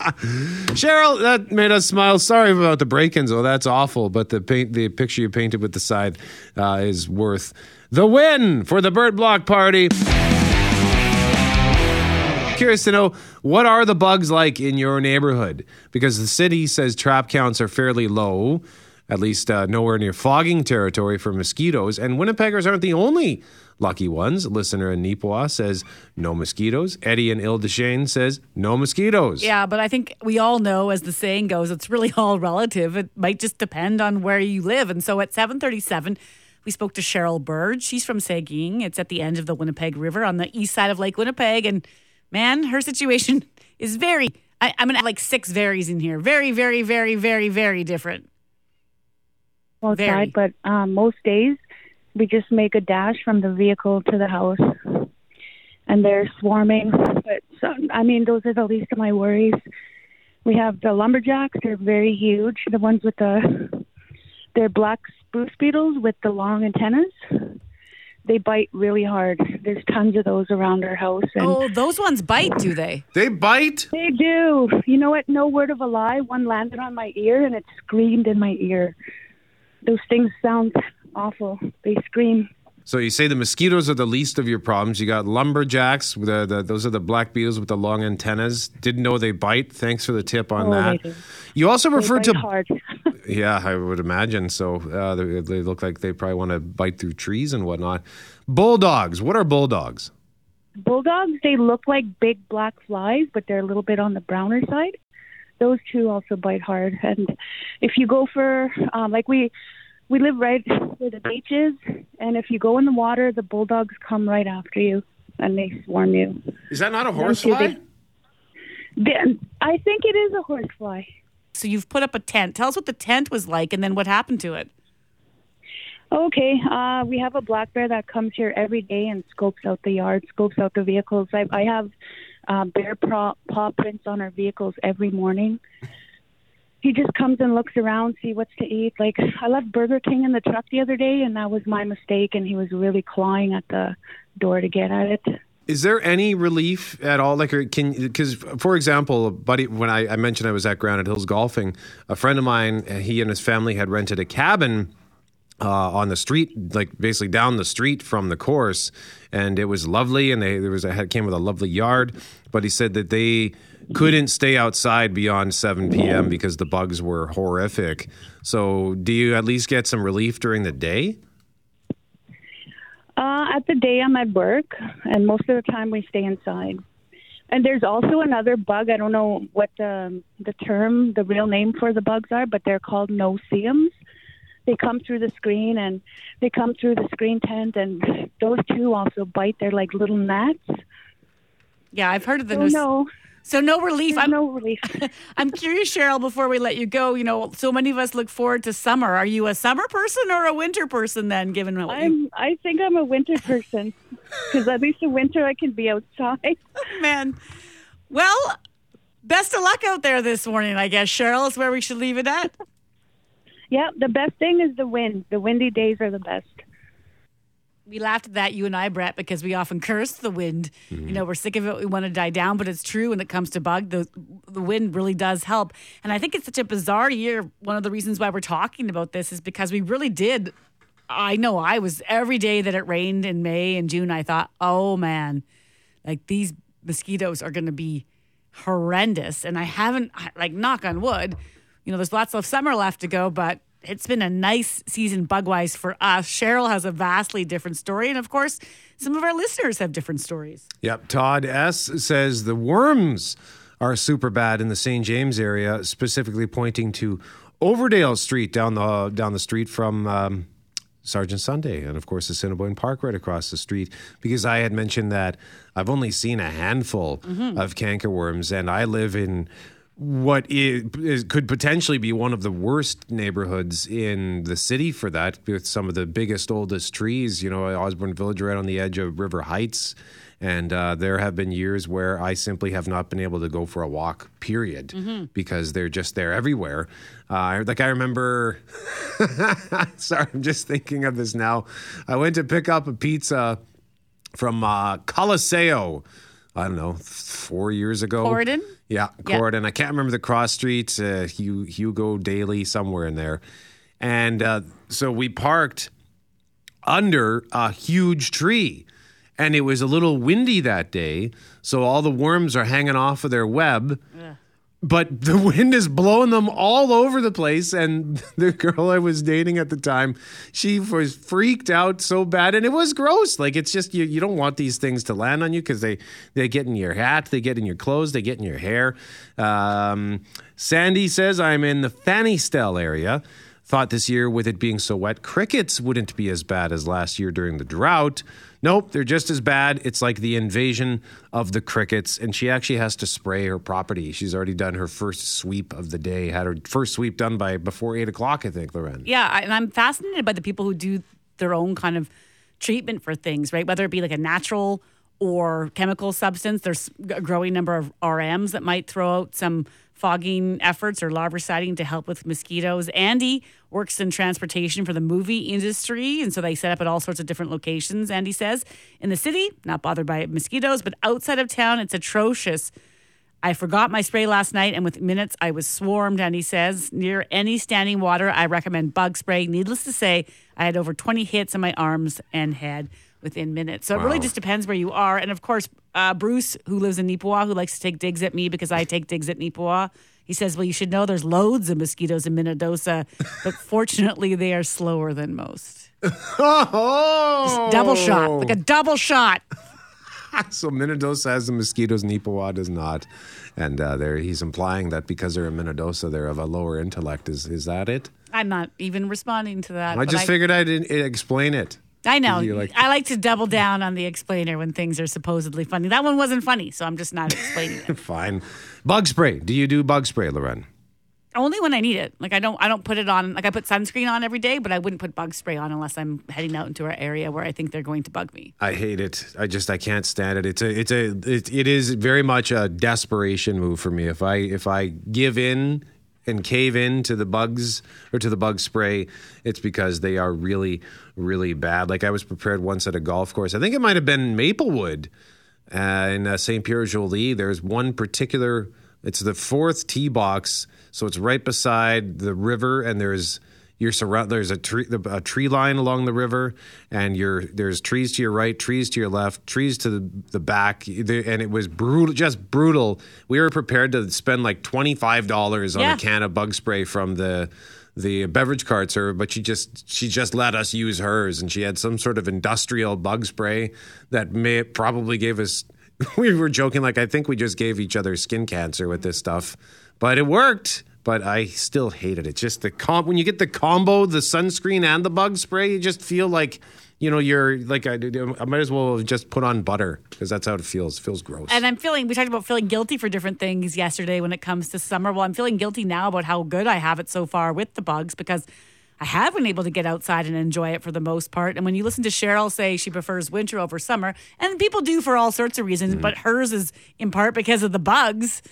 (laughs) Cheryl, that made us smile. Sorry about the break-ins. Oh, that's awful. But the paint, the picture you painted with the scythe uh, is worth the win for the Burt Block Party. Curious to know what are the bugs like in your neighborhood? Because the city says trap counts are fairly low, at least uh, nowhere near fogging territory for mosquitoes. And Winnipeggers aren't the only lucky ones. Listener in Neepawa says no mosquitoes. Eddie in Île-des-Chênes says no mosquitoes. Yeah, but I think we all know, as the saying goes, it's really all relative. It might just depend on where you live. And so at 737, we spoke to Cheryl Bird. She's from Sagkeeng. It's at the end of the Winnipeg River on the east side of Lake Winnipeg. And man, her situation (laughs) is very, I, I'm going to have like six varies in here. Very, very, very, very, very different. outside, but um, most days we just make a dash from the vehicle to the house, and they're swarming. But some, I mean, those are the least of my worries. We have the lumberjacks; they're very huge. The ones with the they're black spruce beetles with the long antennas. They bite really hard. There's tons of those around our house. And Oh, those ones bite, do they? They bite? They do. You know what? No word of a lie. One landed on my ear and it screamed in my ear. Those things sound awful. They scream. So you say the mosquitoes are the least of your problems. You got lumberjacks. The, the, those are the black beetles with the long antennas. Didn't know they bite. Thanks for the tip on Oh, that. You also They referred bite to. hard. (laughs) Yeah, I would imagine so. Uh, they, they look like they probably want to bite through trees and whatnot. Bulldogs. What are bulldogs? Bulldogs, they look like big black flies, but they're a little bit on the browner side. Those two also bite hard. And if you go for, um, like we, we live right where the beach is, and if you go in the water, the bulldogs come right after you and they swarm you. Is that not a Don't you Then I think it is a horsefly. So you've put up a tent. Tell us what the tent was like and then what happened to it. Okay, uh, we have a black bear that comes here every day and scopes out the yard, scopes out the vehicles. I, I have uh, bear paw, paw prints on our vehicles every morning. He just comes and looks around, see what's to eat. Like I left Burger King in the truck the other day, and that was my mistake. And he was really clawing at the door to get at it. Is there any relief at all? Like, can because, for example, buddy, when I, I mentioned I was at Granite Hills golfing, a friend of mine, he and his family had rented a cabin uh, on the street, like basically down the street from the course, and it was lovely. And they there was a had came with a lovely yard, but he said that they couldn't stay outside beyond 7 p.m. because the bugs were horrific. So, do you at least get some relief during the day? Uh, at the day, I'm at work, and most of the time we stay inside. And there's also another bug. I don't know what the the term, the real name for the bugs are, but they're called no-see-ums. They come through the screen and they come through the screen tent, and those two also bite. They're like little gnats. Yeah, I've heard of the So no- no. So no relief. I'm, no relief. (laughs) I'm curious, Cheryl. Before we let you go, you know, so many of us look forward to summer. Are you a summer person or a winter person? Then, given what I'm. I think I'm a winter person because at least in winter I can be outside. (laughs) Man, well, best of luck out there this morning. I guess Cheryl is where we should leave it at. Yeah, the best thing is the wind. The windy days are the best. We laughed at that, you and I, Brett, because we often curse the wind. You mm-hmm. know, we're sick of it. We want to die down, but it's true when it comes to bug. The, the wind really does help. And I think it's such a bizarre year. One of the reasons why we're talking about this is because we really did. I know I was every day that it rained in May and June, I thought, oh man, like these mosquitoes are going to be horrendous. And I haven't, like, knock on wood, you know, there's lots of summer left to go, but it's been a nice season bug wise for us. Cheryl has a vastly different story. And of course, some of our listeners have different stories. Yep. Todd S says the worms are super bad in the St. James area, specifically pointing to Overdale Street down the down the street from um, Sargent Sundae, and of course the Assiniboine Park right across the street. Because I had mentioned that I've only seen a handful Mhm. of cankerworms, and I live in what is, is, could potentially be one of the worst neighborhoods in the city for that, with some of the biggest, oldest trees. You know, Osborne Village, right on the edge of River Heights. And uh, there have been years where I simply have not been able to go for a walk, period, Mhm. because they're just there everywhere. Uh, like I remember, (laughs) sorry, I'm just thinking of this now. I went to pick up a pizza from uh, Coliseo. I don't know, four years ago. Corydon? Yeah, Yeah. Corydon. I can't remember the cross street, uh, Hugo Daly, somewhere in there. And uh, so we parked under a huge tree. And it was a little windy that day. So all the worms are hanging off of their web. But the (laughs) wind is blowing them all over the place. And (laughs) the girl I was dating at the time, she was freaked out so bad. And it was gross. Like, it's just, you, you don't want these things to land on you because they, they get in your hat, they get in your clothes, they get in your hair. Um, Sandy says, I'm in the Fanny Stell area. Thought this year, with it being so wet, crickets wouldn't be as bad as last year during the drought. Nope, they're just as bad. It's like the invasion of the crickets, and she actually has to spray her property. She's already done her first sweep of the day. Had her first sweep done by before eight o'clock, I think, Loren. Yeah, I- and I'm fascinated by the people who do their own kind of treatment for things, right? Whether it be like a natural or chemical substance. There's a growing number of RMs that might throw out some fogging efforts or larviciding to help with mosquitoes. Andy works in transportation for the movie industry, and so they set up at all sorts of different locations. Andy says in the city, not bothered by mosquitoes, but outside of town, it's atrocious. I forgot my spray last night, and with minutes I was swarmed. And he says, near any standing water, I recommend bug spray. Needless to say, I had over 20 hits on my arms and head within minutes. So it really just depends where you are. And of course, uh, Bruce, who lives in Neepawa, who likes to take digs at me because I take digs at Neepawa, he says, Well, you should know there's loads of mosquitoes in Minnedosa, but (laughs) fortunately, they are slower than most. Oh, Double shot, like a double shot. (laughs) so Minnedosa has the mosquitoes, Neepawa does not, and uh, there he's implying that because they're in Minnedosa, they're of a lower intellect. Is is that it? I'm not even responding to that. I just figured I'd explain it. I know. Like- I like to double down on the explainer when things are supposedly funny. That one wasn't funny, so I'm just not explaining it. (laughs) Fine. Bug spray. Do you do bug spray, Loren? Only when I need it. Like I don't I don't put it on like I put sunscreen on every day, but I wouldn't put bug spray on unless I'm heading out into an area where I think they're going to bug me. I hate it. I just I can't stand it. It's a it's a it, it is very much a desperation move for me. If I if I give in and cave in to the bugs or to the bug spray, it's because they are really really bad. Like I was prepared once at a golf course. I think it might have been Maplewood uh, in uh, St. Pierre-Jolys. There's one particular. It's the fourth tee box, so it's right beside the river, and there's you're surround. There's a tree a tree line along the river, and you're there's trees to your right, trees to your left, trees to the, the back, and it was brutal, just brutal. We were prepared to spend like twenty five dollars on Yeah. a can of bug spray from the the beverage cart server, but she just she just let us use hers, and she had some sort of industrial bug spray that may probably gave us. (laughs) We were joking, like I think we just gave each other skin cancer with this stuff, but it worked. But I still hated it. It's just the comp when you get the combo, the sunscreen and the bug spray, you just feel like you know you're like I, I might as well just put on butter because that's how it feels. It feels gross. And I'm feeling, we talked about feeling guilty for different things yesterday when it comes to summer. Well, I'm feeling guilty now about how good I have it so far with the bugs because I have been able to get outside and enjoy it for the most part. And when you listen to Cheryl say she prefers winter over summer, and people do for all sorts of reasons, mm. but hers is in part because of the bugs.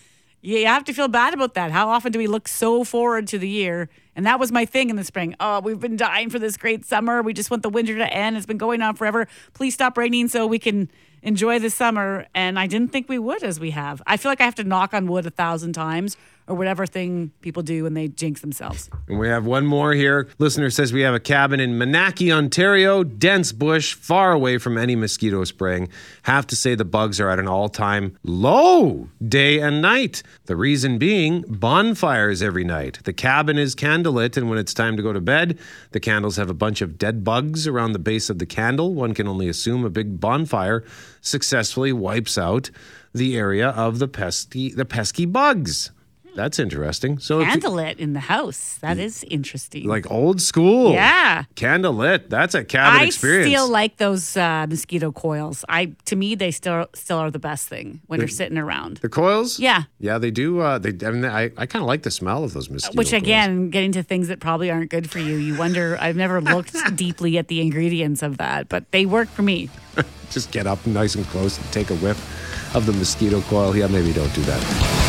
You have to feel bad about that. How often do we look so forward to the year? And that was my thing in the spring. Oh, we've been dying for this great summer. We just want the winter to end. It's been going on forever. Please stop raining so we can enjoy the summer. And I didn't think we would as we have. I feel like I have to knock on wood a thousand times or whatever thing people do when they jinx themselves. And we have one more here. Listener says we have a cabin in Minaki, Ontario, dense bush, far away from any mosquito spraying. Have to say the bugs are at an all time low day and night. The reason being bonfires every night. The cabin is candlelit, and when it's time to go to bed, the candles have a bunch of dead bugs around the base of the candle. One can only assume a big bonfire successfully wipes out the area of the pesky, the pesky bugs. That's interesting. So Candlelit in the house. That is interesting. like old school. Yeah. Candlelit. That's a cabin I experience. I still like those uh, mosquito coils. I to me they still still are the best thing when The- you're sitting around. the coils? Yeah. Yeah, they do. Uh, they, I, mean, I, I kind of like the smell of those mosquito Which coils. again, getting to things that probably aren't good for you. You wonder. (laughs) I've never looked (laughs) deeply at the ingredients of that, but they work for me. (laughs) Just get up nice and close and take a whiff of the mosquito coil. Yeah, maybe don't do that.